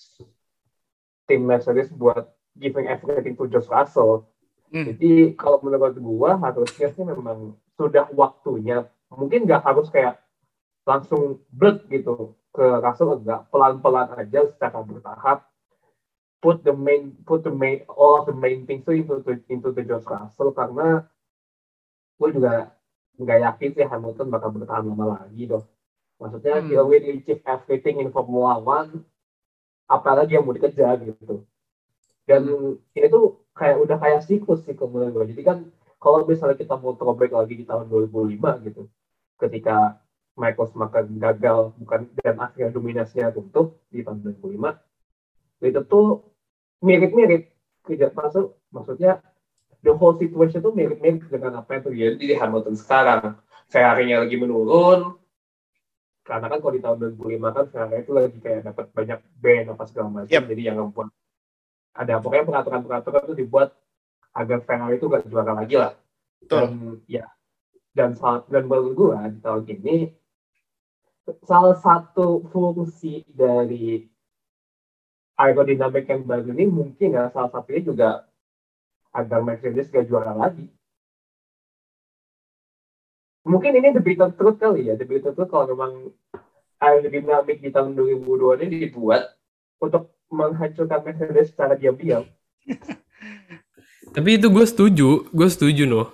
tim Mercedes buat giving everything to George Russell. Hmm. Jadi kalau menurut gua harusnya sih memang sudah waktunya mungkin nggak harus kayak langsung blood gitu ke Russell enggak pelan-pelan aja secara bertahap put the main put the main all of the main things into the, into the George Russell karena gue juga nggak yakin sih Hamilton bakal bertahan lama lagi dong. Maksudnya hmm. he'll win achieve everything in Formula One, apalagi yang mau dikejar gitu. Dan hmm. ini tuh kayak udah kayak siklus sih kemudian gue. Jadi kan kalau misalnya kita mau throwback lagi di tahun 2005 gitu, ketika Michael Schumacher gagal bukan dan akhirnya dominasinya tutup di tahun 2005, itu tuh mirip-mirip tidak masuk maksudnya the whole situation tuh mirip-mirip dengan apa yang terjadi di Hamilton sekarang. Ferrari-nya lagi menurun, karena kan kalau di tahun 2005 kan Ferrari itu lagi kayak dapat banyak band apa segala macam, yep. jadi yang membuat ada pokoknya peraturan-peraturan itu dibuat agar Ferrari itu gak juara lagi lah. Dan ya, dan saat dan menurut gue di tahun ini salah satu fungsi dari aerodinamik yang baru ini mungkin ya salah satunya juga agar Mercedes gak juara lagi. Mungkin ini the bitter truth kali ya, the bitter truth kalau memang aerodinamik di tahun 2002 ini dibuat untuk menghancurkan Mercedes secara diam-diam. [LAUGHS] Tapi itu gue setuju, gue setuju loh.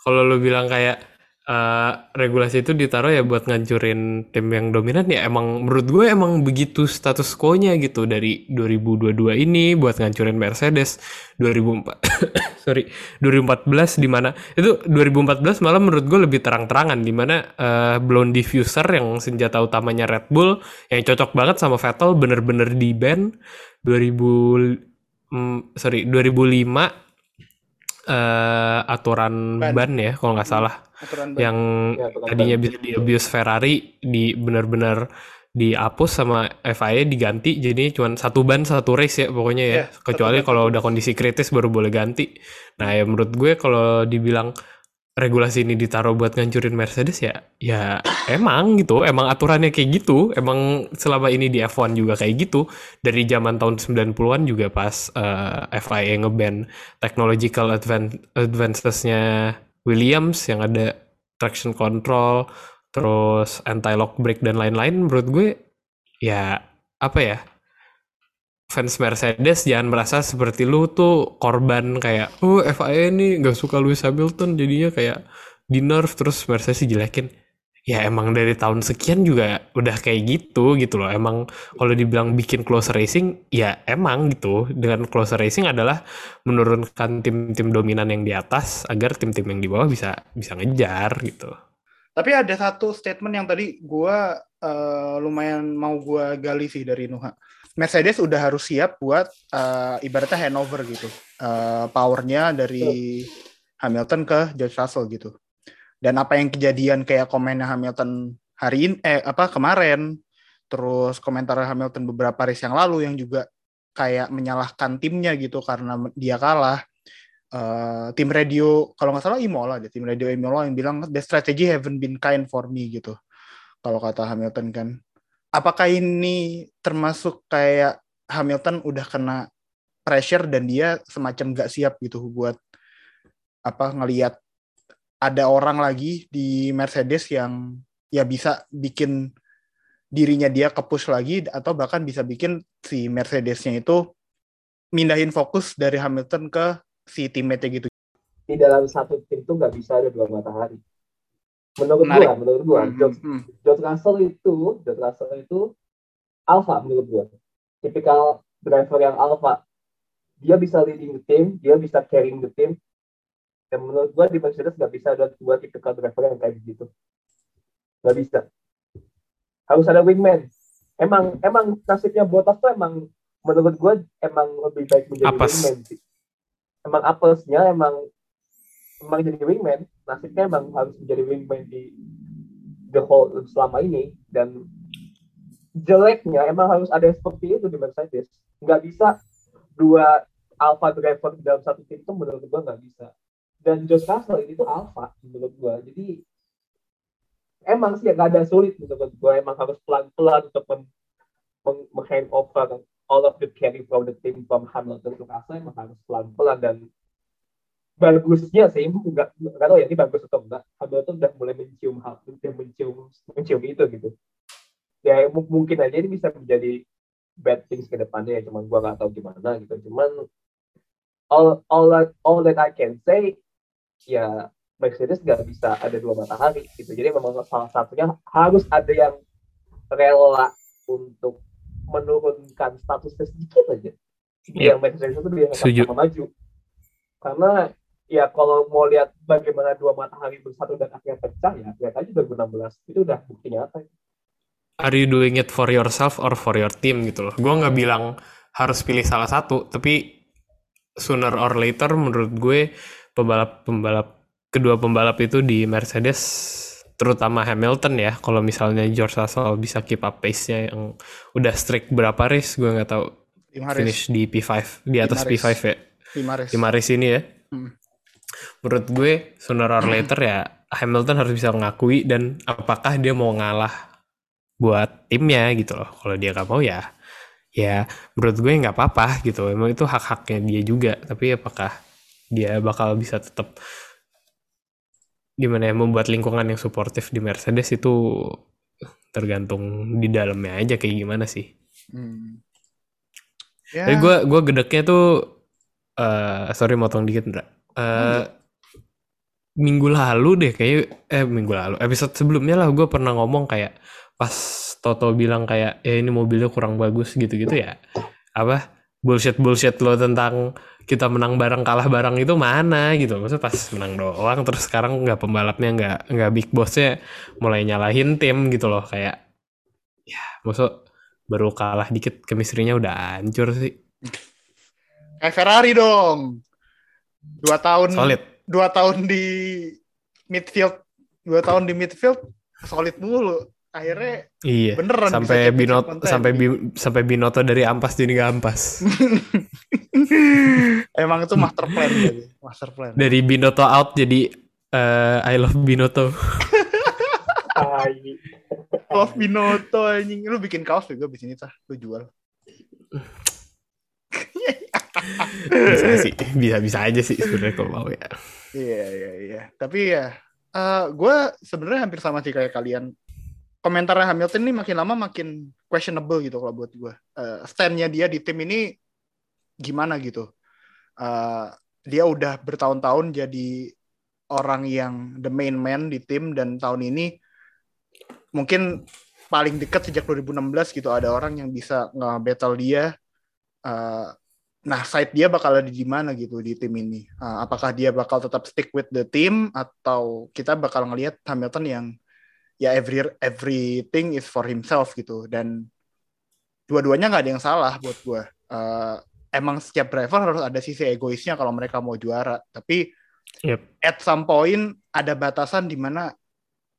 Kalau lo bilang kayak uh, regulasi itu ditaruh ya buat ngancurin tim yang dominan ya emang menurut gue emang begitu status quo-nya gitu dari 2022 ini buat ngancurin Mercedes 2004 [COUGHS] sorry 2014 di mana itu 2014 malah menurut gue lebih terang-terangan di mana uh, blown diffuser yang senjata utamanya Red Bull yang cocok banget sama Vettel bener-bener di ban 2000 mm, sorry 2005 uh, aturan ban, ban ya kalau nggak salah. Yang ya, tadinya ban. bisa di abuse Ferrari di benar-benar dihapus sama FIA diganti jadi cuma satu ban satu race ya pokoknya ya, ya kecuali kalau udah kondisi kritis baru boleh ganti. Nah ya menurut gue kalau dibilang regulasi ini ditaruh buat ngancurin Mercedes ya ya emang gitu emang aturannya kayak gitu. Emang selama ini di F1 juga kayak gitu. Dari zaman tahun 90-an juga pas uh, eh, FIA ngeban technological advan advances-nya Williams yang ada traction control terus anti lock brake dan lain-lain menurut gue ya apa ya fans Mercedes jangan merasa seperti lu tuh korban kayak oh FIA ini gak suka Lewis Hamilton jadinya kayak di nerf. Terus Mercedes jelekin ya emang dari tahun sekian juga udah kayak gitu gitu loh. Emang kalau dibilang bikin close racing ya emang gitu. Dengan close racing adalah menurunkan tim-tim dominan yang di atas agar tim-tim yang di bawah bisa bisa ngejar gitu. Tapi ada satu statement yang tadi gue uh, lumayan mau gue gali sih dari Nuha Mercedes udah harus siap buat uh, ibaratnya handover gitu. Uh, powernya dari Hamilton ke George Russell gitu. Dan apa yang kejadian kayak komennya Hamilton hari ini eh apa kemarin terus komentar Hamilton beberapa race yang lalu yang juga kayak menyalahkan timnya gitu karena dia kalah. Uh, tim radio kalau nggak salah Imola deh tim radio Imola yang bilang the strategy haven't been kind for me gitu kalau kata Hamilton kan apakah ini termasuk kayak Hamilton udah kena pressure dan dia semacam gak siap gitu buat apa ngelihat ada orang lagi di Mercedes yang ya bisa bikin dirinya dia kepush lagi atau bahkan bisa bikin si Mercedesnya itu mindahin fokus dari Hamilton ke si teammate gitu. Di dalam satu tim tuh nggak bisa ada dua matahari menurut Menarik. gua menurut gua hmm. George, hmm. George Russell itu George Russell itu alpha menurut gua tipikal driver yang alpha dia bisa leading the team dia bisa carrying the team dan menurut gua di Mercedes nggak bisa ada dua tipikal driver yang kayak begitu nggak bisa harus ada wingman emang emang nasibnya Bottas tuh emang menurut gua emang lebih baik menjadi Apes. wingman sih emang apesnya emang emang jadi wingman nasibnya emang harus menjadi wingman di the whole selama ini dan jeleknya emang harus ada seperti itu di Mercedes. Nggak bisa dua alpha driver di dalam satu tim itu menurut gua nggak bisa. Dan Josh Russell ini tuh alpha menurut gua. Jadi emang sih nggak ada sulit menurut gua. Emang harus pelan-pelan untuk meng, meng, over all of the carry from the team from Hamilton to Russell emang harus pelan-pelan dan bagusnya sih nggak nggak tahu ya ini bagus atau enggak. Hamilton udah mulai mencium hal udah mencium mencium itu gitu. Ya mungkin aja ini bisa menjadi bad things ke depannya ya cuman gua nggak tahu gimana gitu. Cuman all all that all that I can say ya Mercedes nggak bisa ada dua matahari gitu. Jadi memang salah satunya harus ada yang rela untuk menurunkan statusnya sedikit aja. Biar yeah. Mercedes itu sama maju. Karena ya kalau mau lihat bagaimana dua matahari bersatu dan akhirnya pecah ya lihat aja 2016 itu udah bukti nyata. Are you doing it for yourself or for your team gitu loh. Gue nggak bilang harus pilih salah satu tapi sooner or later menurut gue pembalap-pembalap kedua pembalap itu di Mercedes terutama Hamilton ya. Kalau misalnya George Russell bisa keep up pace-nya yang udah strict berapa race gue nggak tahu. Finish di P5 di atas P5 ya. 5 race. 5 race ini ya. Hmm. Menurut gue sooner or later ya Hamilton harus bisa mengakui dan apakah dia mau ngalah buat timnya gitu loh kalau dia nggak mau ya ya menurut gue nggak apa-apa gitu emang itu hak-haknya dia juga tapi apakah dia bakal bisa tetap gimana ya membuat lingkungan yang suportif di Mercedes itu tergantung di dalamnya aja kayak gimana sih. Hmm. Yeah. Tapi gue gue gedeknya tuh uh, sorry motong dikit Ndra. Uh, hmm. Minggu lalu deh kayak eh minggu lalu episode sebelumnya lah gue pernah ngomong kayak pas Toto bilang kayak eh ini mobilnya kurang bagus gitu-gitu ya. Apa? Bullshit bullshit lo tentang kita menang bareng kalah bareng itu mana gitu. Maksudnya pas menang doang terus sekarang nggak pembalapnya nggak nggak big bossnya mulai nyalahin tim gitu loh kayak ya maksud baru kalah dikit kemistrinya udah hancur sih. Kayak Ferrari dong dua tahun solid. dua tahun di midfield dua tahun di midfield solid mulu. Akhirnya iya beneran sampai Binoto sampai bi, sampai Binoto dari ampas jadi nggak ampas. [LAUGHS] Emang itu master plan [LAUGHS] jadi master plan. Dari Binoto out jadi uh, I love Binoto [LAUGHS] love Binoto anjing. Lu bikin kaos juga di sini tah lu jual bisa sih bisa bisa aja sih sebenarnya kalau mau ya iya iya iya tapi ya uh, gue sebenarnya hampir sama sih kayak kalian komentar Hamilton ini makin lama makin questionable gitu kalau buat gue. Uh, standnya dia di tim ini gimana gitu. Uh, dia udah bertahun-tahun jadi orang yang the main man di tim dan tahun ini mungkin paling dekat sejak 2016 gitu ada orang yang bisa nge-battle dia. Uh, nah, side dia bakal ada di mana gitu di tim ini. Uh, apakah dia bakal tetap stick with the team atau kita bakal ngelihat Hamilton yang ya every everything is for himself gitu dan dua-duanya nggak ada yang salah buat gue uh, emang setiap driver harus ada sisi egoisnya kalau mereka mau juara tapi yep. at some point ada batasan di mana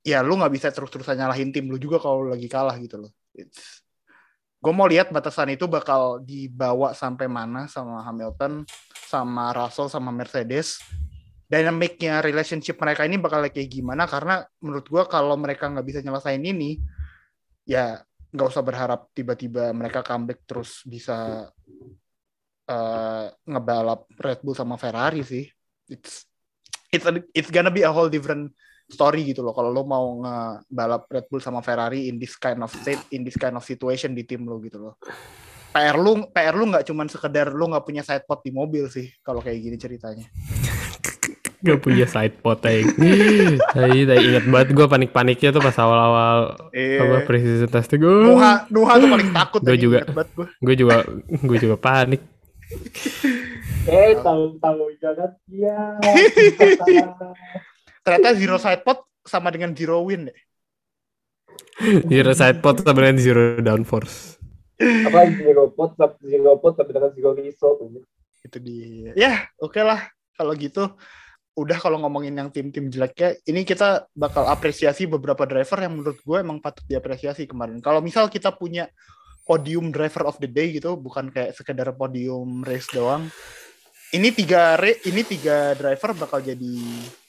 ya lu nggak bisa terus-terusan nyalahin tim lu juga kalau lagi kalah gitu loh gue mau lihat batasan itu bakal dibawa sampai mana sama Hamilton sama Russell sama Mercedes. Dynamicnya relationship mereka ini bakal kayak gimana karena menurut gue kalau mereka nggak bisa nyelesain ini ya nggak usah berharap tiba-tiba mereka comeback terus bisa uh, ngebalap Red Bull sama Ferrari sih. It's it's a, it's gonna be a whole different story gitu loh kalau lo mau ngebalap Red Bull sama Ferrari in this kind of state in this kind of situation di tim lo gitu loh PR lu PR lu nggak cuman sekedar lu nggak punya side pot di mobil sih kalau kayak gini ceritanya Gak punya side pot Tapi Saya ingat banget gue panik-paniknya tuh pas awal-awal eh, apa precision testing gue. Nuha, Nuha tuh paling takut. gue juga, gue juga, gue juga panik. eh tahu-tahu jangan ya. [LAUGHS] Ternyata zero side pot sama dengan zero win deh. zero side pot sama dengan zero downforce. Apa zero pot, zero pot sama dengan zero result. Itu dia. Ya, oke okay lah kalau gitu udah kalau ngomongin yang tim-tim jeleknya, ini kita bakal apresiasi beberapa driver yang menurut gue emang patut diapresiasi kemarin. Kalau misal kita punya podium driver of the day gitu, bukan kayak sekedar podium race doang. Ini tiga re, ini tiga driver bakal jadi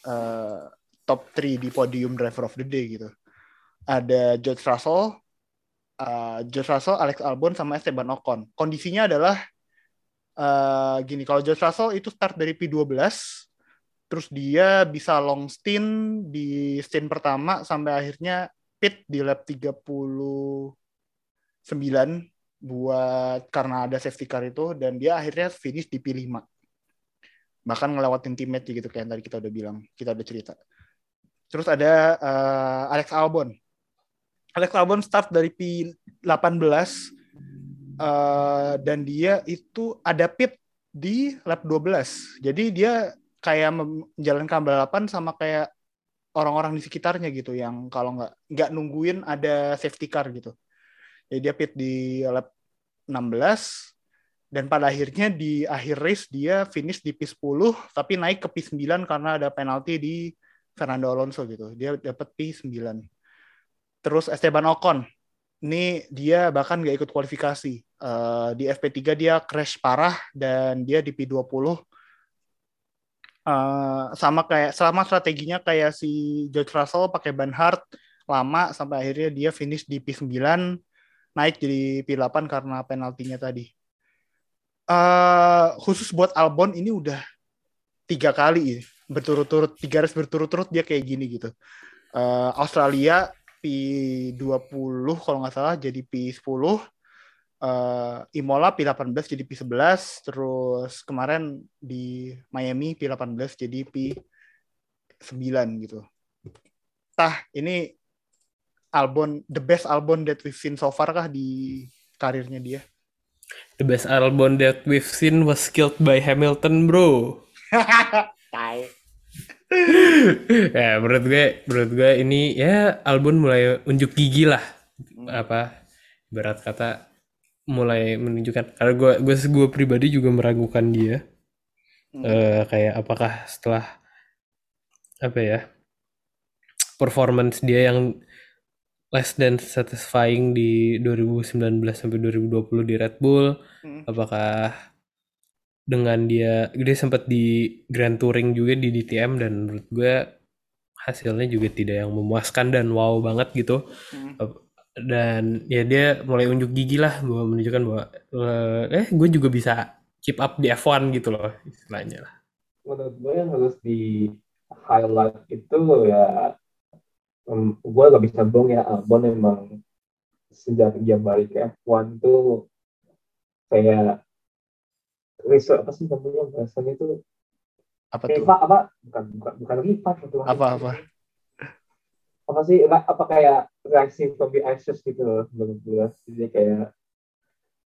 uh, top 3 di podium driver of the day gitu. Ada George Russell, uh, George Russell, Alex Albon, sama Esteban Ocon. Kondisinya adalah uh, gini, kalau George Russell itu start dari P12, terus dia bisa long stint di stint pertama sampai akhirnya pit di lap 39 buat karena ada safety car itu dan dia akhirnya finish di P5 bahkan ngelewatin teammate gitu kayak yang tadi kita udah bilang kita udah cerita. Terus ada uh, Alex Albon. Alex Albon start dari P18 uh, dan dia itu ada pit di lap 12 jadi dia kayak menjalankan balapan sama kayak orang-orang di sekitarnya gitu yang kalau nggak nggak nungguin ada safety car gitu. Jadi dia pit di lap 16 dan pada akhirnya di akhir race dia finish di P10 tapi naik ke P9 karena ada penalti di Fernando Alonso gitu. Dia dapat P9. Terus Esteban Ocon. Ini dia bahkan gak ikut kualifikasi. Uh, di FP3 dia crash parah dan dia di P20 uh, eh, sama kayak selama strateginya kayak si George Russell pakai ban hard lama sampai akhirnya dia finish di P9 naik jadi P8 karena penaltinya tadi uh, khusus buat Albon ini udah tiga kali berturut-turut tiga race berturut-turut dia kayak gini gitu. Uh, Australia P20 kalau nggak salah jadi P10 uh, Imola P18 jadi P11 terus kemarin di Miami P18 jadi P9 gitu. Tah ini Albon the best Albon that we've seen so far kah di karirnya dia? The best Albon that we've seen was killed by Hamilton, bro. [LAUGHS] [LAUGHS] ya menurut gue menurut gue ini ya Albon mulai unjuk gigi lah hmm. apa berat kata mulai menunjukkan karena gue gue gue pribadi juga meragukan dia hmm. uh, kayak apakah setelah apa ya performance dia yang less than satisfying di 2019 sampai 2020 di Red Bull? Hmm. Apakah dengan dia dia sempat di Grand Touring juga di DTM dan menurut gue hasilnya juga tidak yang memuaskan dan wow banget gitu. Hmm. Dan ya dia mulai unjuk gigi lah bahwa menunjukkan bahwa eh gue juga bisa keep up di F1 gitu loh istilahnya lah. Menurut gue yang harus di highlight itu ya um, gue gak bisa bohong ya Albon emang sejak dia balik ke F1 tuh kayak riset apa sih namanya bahasanya itu apa tuh? Riva, apa? Bukan bukan bukan Riva gitu. Apa apa? Apa sih apa kayak rising from the ashes gitu loh menurut gue jadi kayak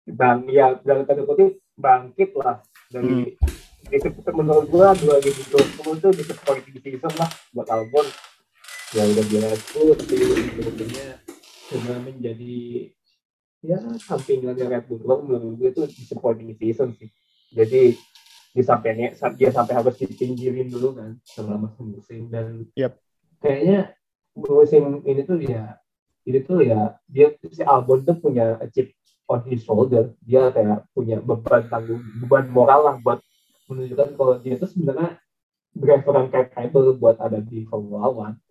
bang ya dalam tanda kutip bangkit lah dari hmm. itu menurut gue 2020 tuh disappointing season lah buat Albon ya udah biasa tapi ujung-ujungnya cuma menjadi ya sampingannya Red Bull. Menurut gue itu disappointing season sih. Jadi di sampainya dia sampai harus dipinggirin dulu kan selama semusim. Dan yep. kayaknya musim ini tuh ya ini tuh ya dia si Albon tuh punya chip on his shoulder. Dia kayak punya beban tanggung beban moral lah buat menunjukkan kalau dia tuh sebenarnya driver yang capable buat ada di Formula One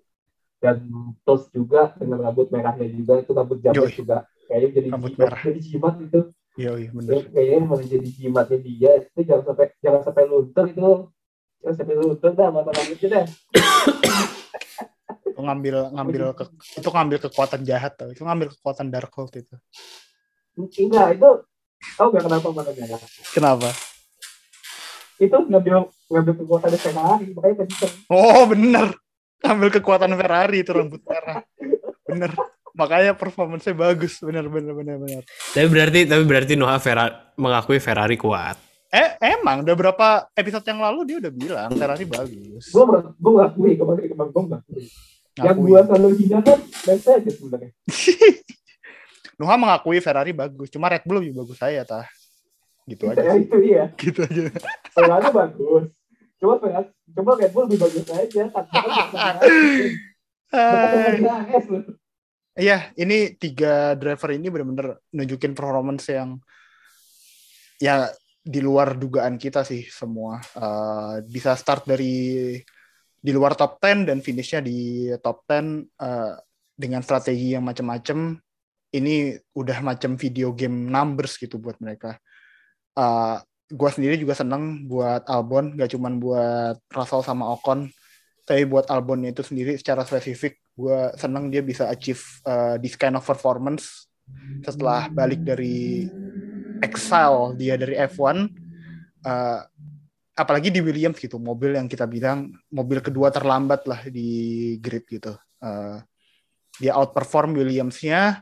dan terus juga dengan rambut merahnya juga itu rambut jamret juga. Kayaknya jadi rambut jimat, merah. jadi jimat itu. Iya, iya benar. Kayaknya malah jadi jimatnya dia. Itu jangan sampai jangan sampai luntur itu. Jangan sampai luntur dah mata rambutnya dah. [COUGHS] itu ngambil ngambil ke, itu ngambil kekuatan jahat tuh itu ngambil kekuatan dark hold itu. Enggak itu tau gak kenapa mata jahat kenapa? Itu ngambil ngambil kekuatan dari makanya kenceng oh bener ambil kekuatan Ferrari itu rambut merah. Bener. Makanya performance bagus. Bener bener bener bener. Tapi berarti tapi berarti Noah Ferrari mengakui Ferrari kuat. Eh emang. Udah berapa episode yang lalu dia udah bilang Ferrari bagus. Gue gue ngakui kemarin kemarin gue ngakui. Yang gue selalu hina kan biasa aja sebenarnya. [LAUGHS] Noah mengakui Ferrari bagus. Cuma Red Bull lebih bagus saya tah. Gitu aja ya, itu iya. [LAUGHS] Gitu aja. Ferrari bagus coba pengen coba Red Bull lebih bagus aja [LAUGHS] Iya, ini tiga driver ini benar-benar nunjukin performance yang ya di luar dugaan kita sih semua. Uh, bisa start dari di luar top 10 dan finishnya di top 10 uh, dengan strategi yang macam-macam. Ini udah macam video game numbers gitu buat mereka. Uh, gue sendiri juga seneng buat Albon gak cuman buat Russell sama Ocon tapi buat Albon itu sendiri secara spesifik gue seneng dia bisa achieve uh, this kind of performance setelah balik dari exile dia dari F1 uh, apalagi di Williams gitu mobil yang kita bilang mobil kedua terlambat lah di grid gitu. Uh, dia outperform Williamsnya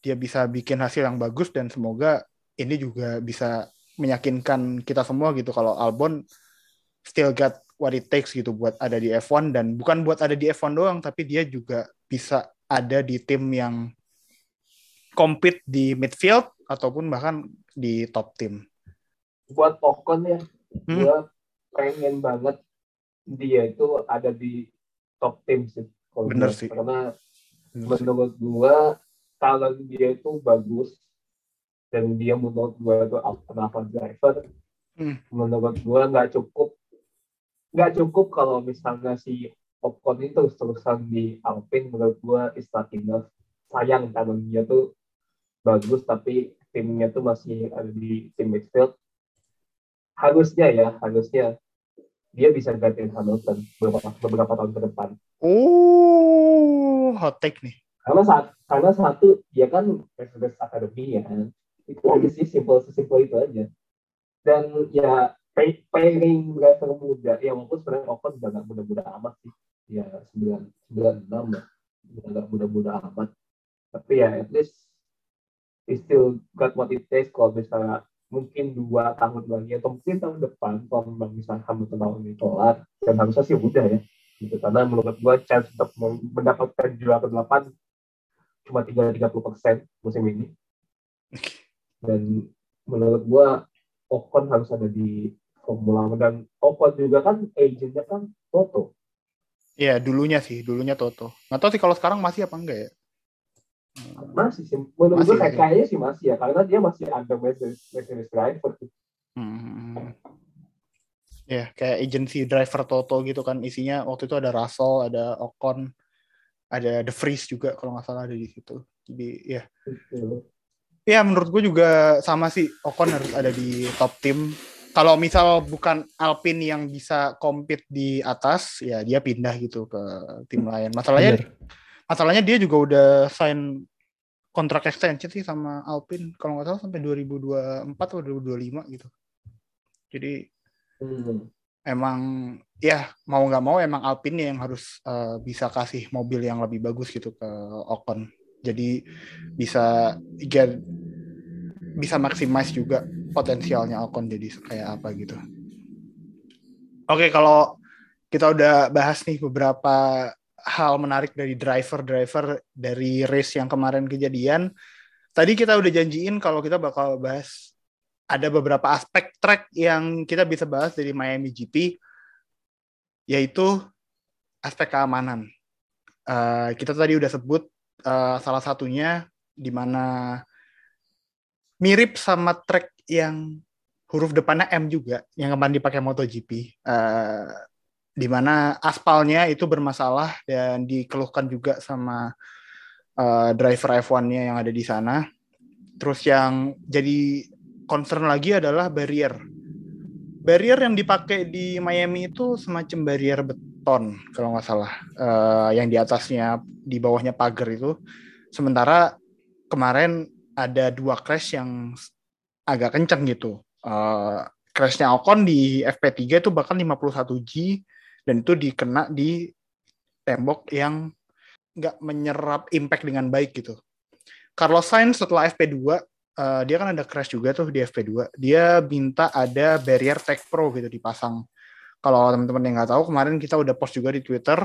dia bisa bikin hasil yang bagus dan semoga ini juga bisa meyakinkan kita semua gitu kalau Albon still got what it takes gitu buat ada di F1 dan bukan buat ada di F1 doang tapi dia juga bisa ada di tim yang compete di midfield ataupun bahkan di top tim. buat Ocon ya hmm? gue pengen banget dia itu ada di top tim sih bener sih karena bener menurut gue kalau dia itu bagus dan dia menurut gue itu alternatif driver hmm. menurut gue nggak cukup nggak cukup kalau misalnya si Ocon itu terus-terusan di Alpine menurut gue is not enough sayang kalau dia tuh bagus tapi timnya tuh masih ada di tim midfield harusnya ya harusnya dia bisa gantiin Hamilton beberapa beberapa tahun ke depan. Oh, hot take nih. Karena saat karena satu dia kan Mercedes Academy ya, itu aja sih simple sesimpel itu aja. Dan ya pairing driver muda, ya walaupun sebenarnya Ocon udah gak muda-muda amat sih, ya sembilan sembilan enam lah, udah gak muda-muda amat. Tapi ya at least he still got what it takes kalau misalnya mungkin dua tahun lagi atau mungkin tahun depan kalau memang misalnya Hamilton tahun ini kelar dan harusnya sih udah ya. Gitu karena menurut gua chance untuk mendapatkan juara delapan cuma tiga tiga puluh persen musim ini dan menurut gua Ocon harus ada di Formula One. Dan Ocon juga kan agentnya kan Toto. Iya dulunya sih. Dulunya Toto. Nggak tahu sih kalau sekarang masih apa enggak ya? Masih sih. Menurut gue kayak kayaknya sih masih ya. Karena dia masih ada Mercedes, driver hmm. ya kayak agency driver Toto gitu kan. Isinya waktu itu ada Russell ada Ocon ada The Vries juga kalau nggak salah ada di situ. Jadi ya ya menurut gue juga sama sih. Ocon harus ada di top tim kalau misal bukan Alpine yang bisa compete di atas ya dia pindah gitu ke tim lain. Masalahnya Bener. masalahnya dia juga udah sign kontrak extension sih sama Alpine. Kalau nggak salah sampai 2024 atau 2025 gitu. Jadi hmm. emang ya mau nggak mau emang Alpine yang harus uh, bisa kasih mobil yang lebih bagus gitu ke Ocon jadi bisa get, bisa maksimis juga potensialnya Ocon jadi kayak apa gitu oke kalau kita udah bahas nih beberapa hal menarik dari driver-driver dari race yang kemarin kejadian. Tadi kita udah janjiin kalau kita bakal bahas ada beberapa aspek track yang kita bisa bahas dari Miami GP, yaitu aspek keamanan. Uh, kita tadi udah sebut uh, salah satunya di mana mirip sama track yang huruf depannya M juga yang kemarin dipakai MotoGP. Uh, di mana aspalnya itu bermasalah dan dikeluhkan juga sama uh, driver F1-nya yang ada di sana. Terus yang jadi concern lagi adalah barrier. Barrier yang dipakai di Miami itu semacam barrier beton kalau nggak salah, uh, yang di atasnya, di bawahnya pagar itu. Sementara kemarin ada dua crash yang agak kencang gitu. Uh, crashnya Ocon di FP3 itu bahkan 51 G dan itu dikena di tembok yang nggak menyerap impact dengan baik gitu. Carlos Sainz setelah FP2 uh, eh, dia kan ada crash juga tuh di FP2. Dia minta ada barrier Tech Pro gitu dipasang. Kalau teman-teman yang nggak tahu kemarin kita udah post juga di Twitter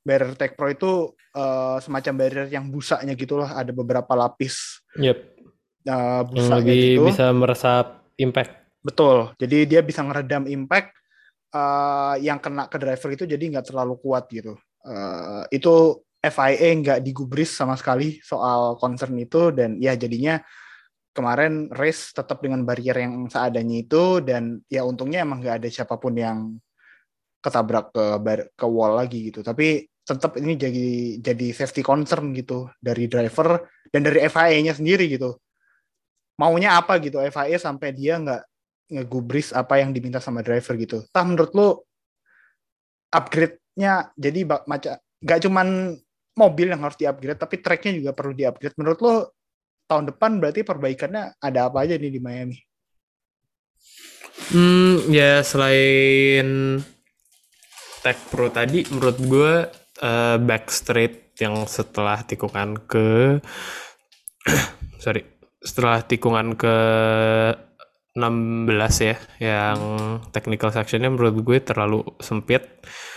barrier Tech Pro itu uh, semacam barrier yang busanya gitulah ada beberapa lapis. Yep. Uh, busa yang lebih gitu. bisa meresap impact. Betul. Jadi dia bisa ngeredam impact uh, yang kena ke driver itu jadi nggak terlalu kuat gitu. Uh, itu FIA nggak digubris sama sekali soal concern itu dan ya jadinya kemarin race tetap dengan barrier yang seadanya itu dan ya untungnya emang nggak ada siapa pun yang ketabrak ke bar, ke wall lagi gitu. Tapi tetap ini jadi jadi safety concern gitu dari driver dan dari FIA-nya sendiri gitu. Maunya apa gitu FIA sampai dia nggak ngegubris apa yang diminta sama driver gitu. Tah menurut lo upgrade-nya jadi macam gak cuman mobil yang harus di-upgrade tapi tracknya juga perlu di-upgrade. Menurut lo tahun depan berarti perbaikannya ada apa aja nih di Miami? Hmm, ya selain Tech Pro tadi menurut gue uh, back straight yang setelah tikungan ke [CLEARS THROAT] sorry setelah tikungan ke 16 ya yang technical sectionnya menurut gue terlalu sempit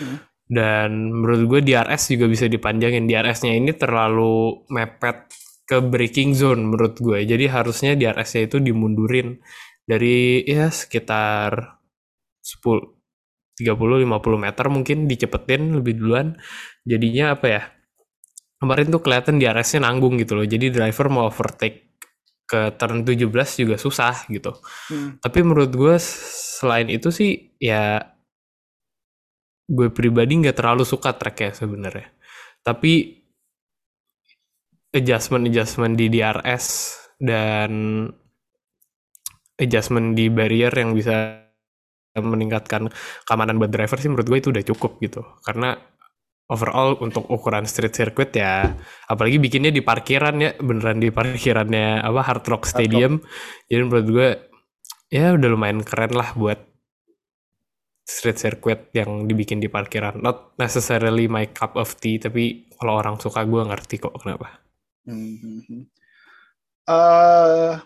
hmm. dan menurut gue DRS juga bisa dipanjangin DRS-nya ini terlalu mepet ke breaking zone menurut gue. Jadi harusnya DRS-nya itu dimundurin dari ya sekitar 10 30 50 meter mungkin dicepetin lebih duluan. Jadinya apa ya kemarin tuh kelihatan di RS-nya nanggung gitu loh. Jadi driver mau overtake ke turn 17 juga susah gitu. Hmm. tapi menurut gue selain itu sih ya gue pribadi nggak terlalu suka tracknya sebenarnya. Tapi adjustment adjustment di DRS dan adjustment di barrier yang bisa meningkatkan keamanan buat driver sih menurut gue itu udah cukup gitu. Karena overall untuk ukuran street circuit ya apalagi bikinnya di parkiran ya beneran di parkirannya apa Hard Rock Stadium Hard Rock. jadi menurut gue ya udah lumayan keren lah buat street circuit yang dibikin di parkiran. Not necessarily my cup of tea tapi kalau orang suka gue ngerti kok kenapa hmm. uh,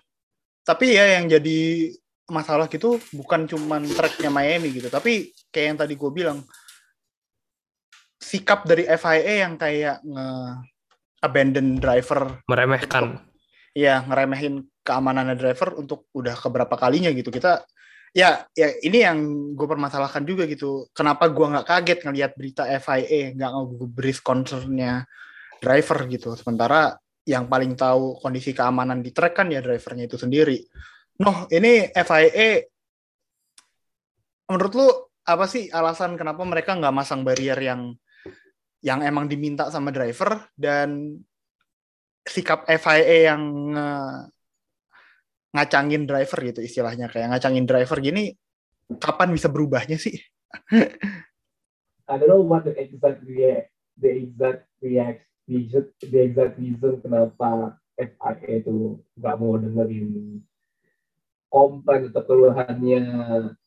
tapi ya yang jadi masalah gitu bukan cuman tracknya Miami gitu. Tapi kayak yang tadi gue bilang sikap dari FIA yang kayak nge abandon driver meremehkan. ya ngeremehin keamanan driver untuk udah keberapa kalinya gitu. Kita ya ya ini yang gue permasalahkan juga gitu. Kenapa gue nggak kaget ngelihat berita FIA nggak ngegubris concernnya driver gitu. Sementara yang paling tahu kondisi keamanan di track kan ya drivernya itu sendiri Noh, ini FIA menurut lu apa sih alasan kenapa mereka nggak masang barrier yang yang emang diminta sama driver dan sikap FIA yang ngacangin driver gitu istilahnya kayak ngacangin driver gini kapan bisa berubahnya sih? [LAUGHS] I don't know what the exact the exact react, the exact reason kenapa FIA itu nggak mau dengerin komplain atau keluhannya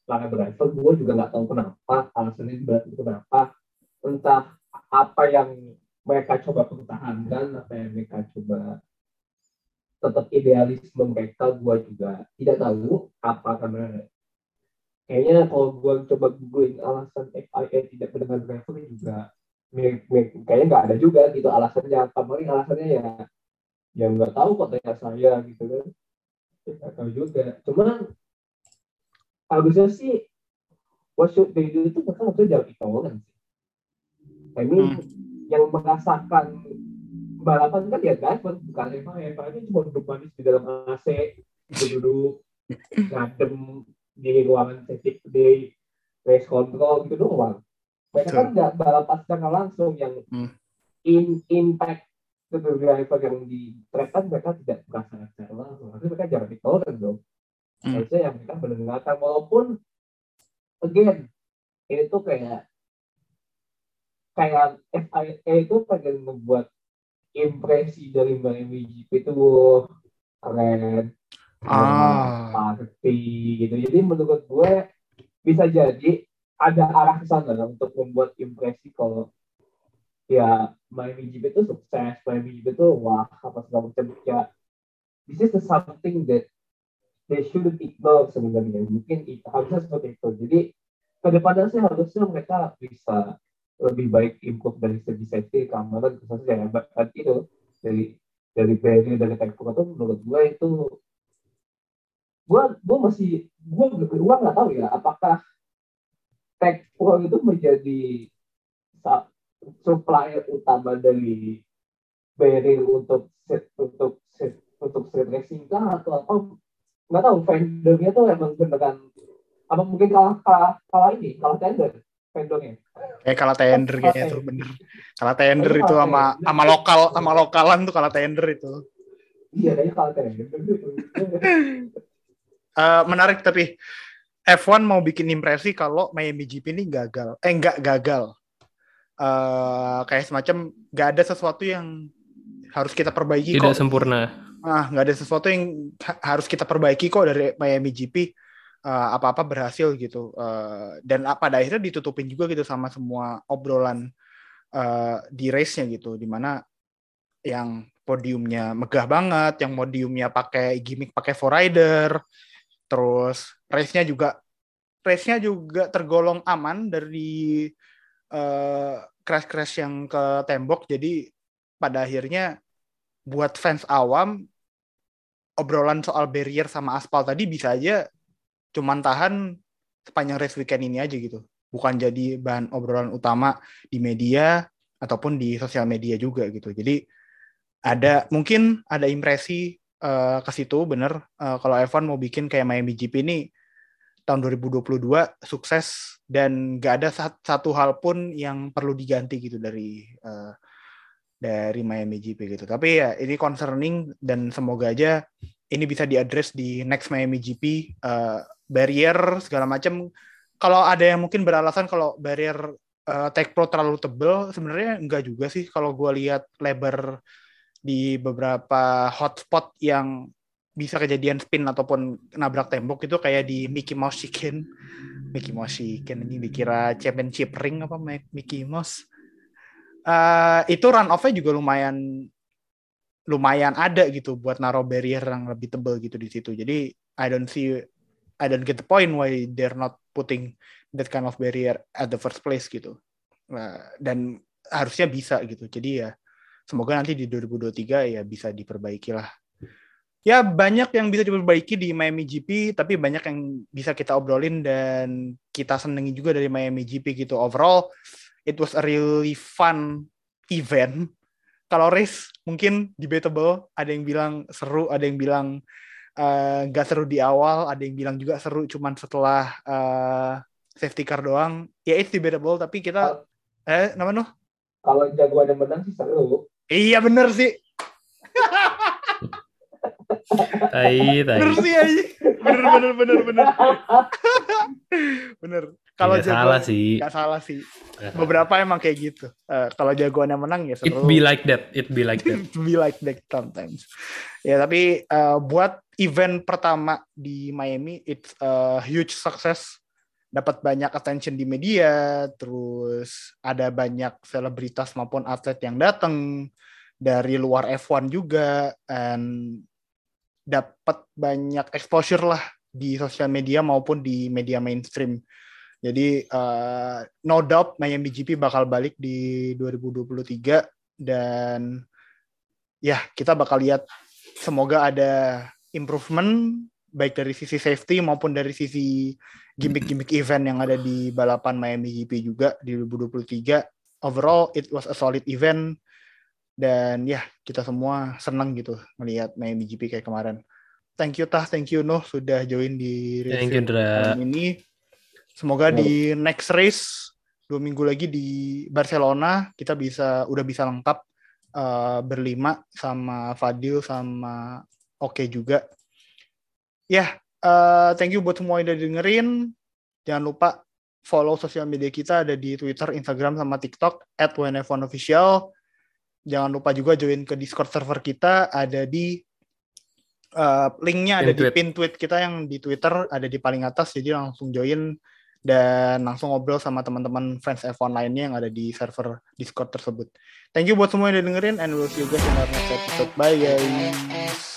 para driver gue juga nggak tahu kenapa alasannya kenapa. Entah apa yang mereka coba pertahankan apa yang mereka coba tetap idealisme mereka gue juga tidak tahu apa karena kayaknya kalau gue coba googling alasan FIA tidak mendengar driver juga kayaknya nggak ada juga gitu alasannya. Apa paling alasannya ya ya nggak tahu kok tanya saya gitu kan. Nggak tahu juga. Cuma harusnya sih what should they do itu mereka harusnya jauh tolongan sih. I mean hmm. yang merasakan balapan kan ya driver bukan Eva. Eva ini cuma duduk manis di dalam AC duduk [CLEARS THROAT] ngadem di ruangan safety di race control gitu doang mereka kan nggak balapan secara langsung yang hmm. in impact sebagai driver yang di track kan mereka tidak merasakan secara langsung. Harusnya mereka jangan ditolak dong. Hmm. Harusnya yang mereka mendengarkan walaupun again ini tuh kayak kayak FIA itu pengen membuat impresi dari Miami GP itu keren, ah. party gitu. Jadi menurut gue bisa jadi ada arah ke sana untuk membuat impresi kalau ya Miami GP itu sukses, Miami GP itu wah apa segala macam. Ya this is the something that they shouldn't ignore sebenarnya. Mungkin itu, harusnya seperti itu. Jadi ke depannya sih harusnya mereka bisa lebih baik improve dari segi safety keamanan khususnya ya bahkan itu dari dari barrier dari teknik itu menurut gue itu gue gue masih gue gue nggak tahu ya apakah tech pro itu menjadi supplier utama dari barrier untuk set untuk set untuk set racing kah atau apa? Nggak tahu vendornya tuh emang beneran apa mungkin kalah kalah kalah ini kalah tender vendornya? Eh kalah tender kayaknya tuh bener. Kalah tender itu sama sama lokal sama lokalan tuh kalah tender itu. Iya kayaknya kalah tender. Uh, menarik tapi F1 mau bikin impresi kalau Miami GP ini gagal. Eh enggak gagal. Uh, kayak semacam nggak ada sesuatu yang harus kita perbaiki tidak kok. sempurna. Ah nggak ada sesuatu yang ha harus kita perbaiki kok dari Miami GP uh, eh, apa-apa berhasil gitu. Uh, dan pada akhirnya ditutupin juga gitu sama semua obrolan uh, di race-nya gitu. Di mana yang podiumnya megah banget yang podiumnya pakai gimmick pakai four rider terus race-nya juga race-nya juga tergolong aman dari uh, crash-crash yang ke tembok. Jadi pada akhirnya buat fans awam obrolan soal barrier sama aspal tadi bisa aja cuman tahan sepanjang race weekend ini aja gitu. Bukan jadi bahan obrolan utama di media ataupun di sosial media juga gitu. Jadi ada mungkin ada impresi uh, ke situ bener. Uh, kalau Evan mau bikin kayak Miami GP ini tahun 2022 sukses dan gak ada satu hal pun yang perlu diganti gitu dari uh, dari Miami GP gitu. Tapi ya ini concerning dan semoga aja ini bisa diadres di next Miami GP uh, barrier segala macam. Kalau ada yang mungkin beralasan kalau barrier uh, Tech Pro terlalu tebel, sebenarnya enggak juga sih kalau gue lihat lebar di beberapa hotspot yang bisa kejadian spin ataupun nabrak tembok itu kayak di Mickey Mouse Chicken. Mickey Mouse Chicken ini dikira championship ring apa Mickey Mouse uh, itu run off-nya juga lumayan lumayan ada gitu buat naruh barrier yang lebih tebal gitu di situ. Jadi I don't see I don't get the point why they're not putting that kind of barrier at the first place gitu. Uh, dan harusnya bisa gitu. Jadi ya semoga nanti di 2023 ya bisa diperbaiki lah. Ya banyak yang bisa diperbaiki di Miami GP, tapi banyak yang bisa kita obrolin dan kita senengi juga dari Miami GP gitu. Overall, it was a really fun event. Kalau race mungkin debatable, ada yang bilang seru, ada yang bilang uh, nggak uh, seru di awal, ada yang bilang juga seru cuman setelah uh, safety car doang. Ya it's debatable, tapi kita oh. eh nama nuh? Kalau jagoan yang menang sih seru. Iya bener sih. Tai, tai. Bener sih aja. Bener bener bener bener. bener. Kalau jagoan salah sih. Gak salah sih. Beberapa emang kayak gitu. Uh, kalau jagoannya menang ya seru. It be like that. It be like that. [LAUGHS] It be like that sometimes. Ya tapi uh, buat event pertama di Miami, it's a huge success. Dapat banyak attention di media, terus ada banyak selebritas maupun atlet yang datang dari luar F1 juga, and dapat banyak exposure lah di sosial media maupun di media mainstream jadi uh, no doubt Miami GP bakal balik di 2023 dan ya kita bakal lihat semoga ada improvement baik dari sisi safety maupun dari sisi gimmick-gimmick event yang ada di balapan Miami GP juga di 2023. Overall it was a solid event dan ya kita semua senang gitu melihat Miami GP kayak kemarin. Thank you Tah, thank you Noh sudah join di review ini. Semoga di next race dua minggu lagi di Barcelona kita bisa udah bisa lengkap uh, berlima sama Fadil sama Oke okay juga. Ya, yeah, uh, thank you buat semua yang udah dengerin. Jangan lupa follow sosial media kita ada di Twitter, Instagram, sama TikTok at Official. Jangan lupa juga join ke Discord server kita ada di uh, linknya ada di pin tweet kita yang di Twitter ada di paling atas jadi langsung join dan langsung ngobrol sama teman-teman fans F1 lainnya yang ada di server Discord tersebut. Thank you buat semua yang udah dengerin and we'll see you guys in our next episode. Bye guys.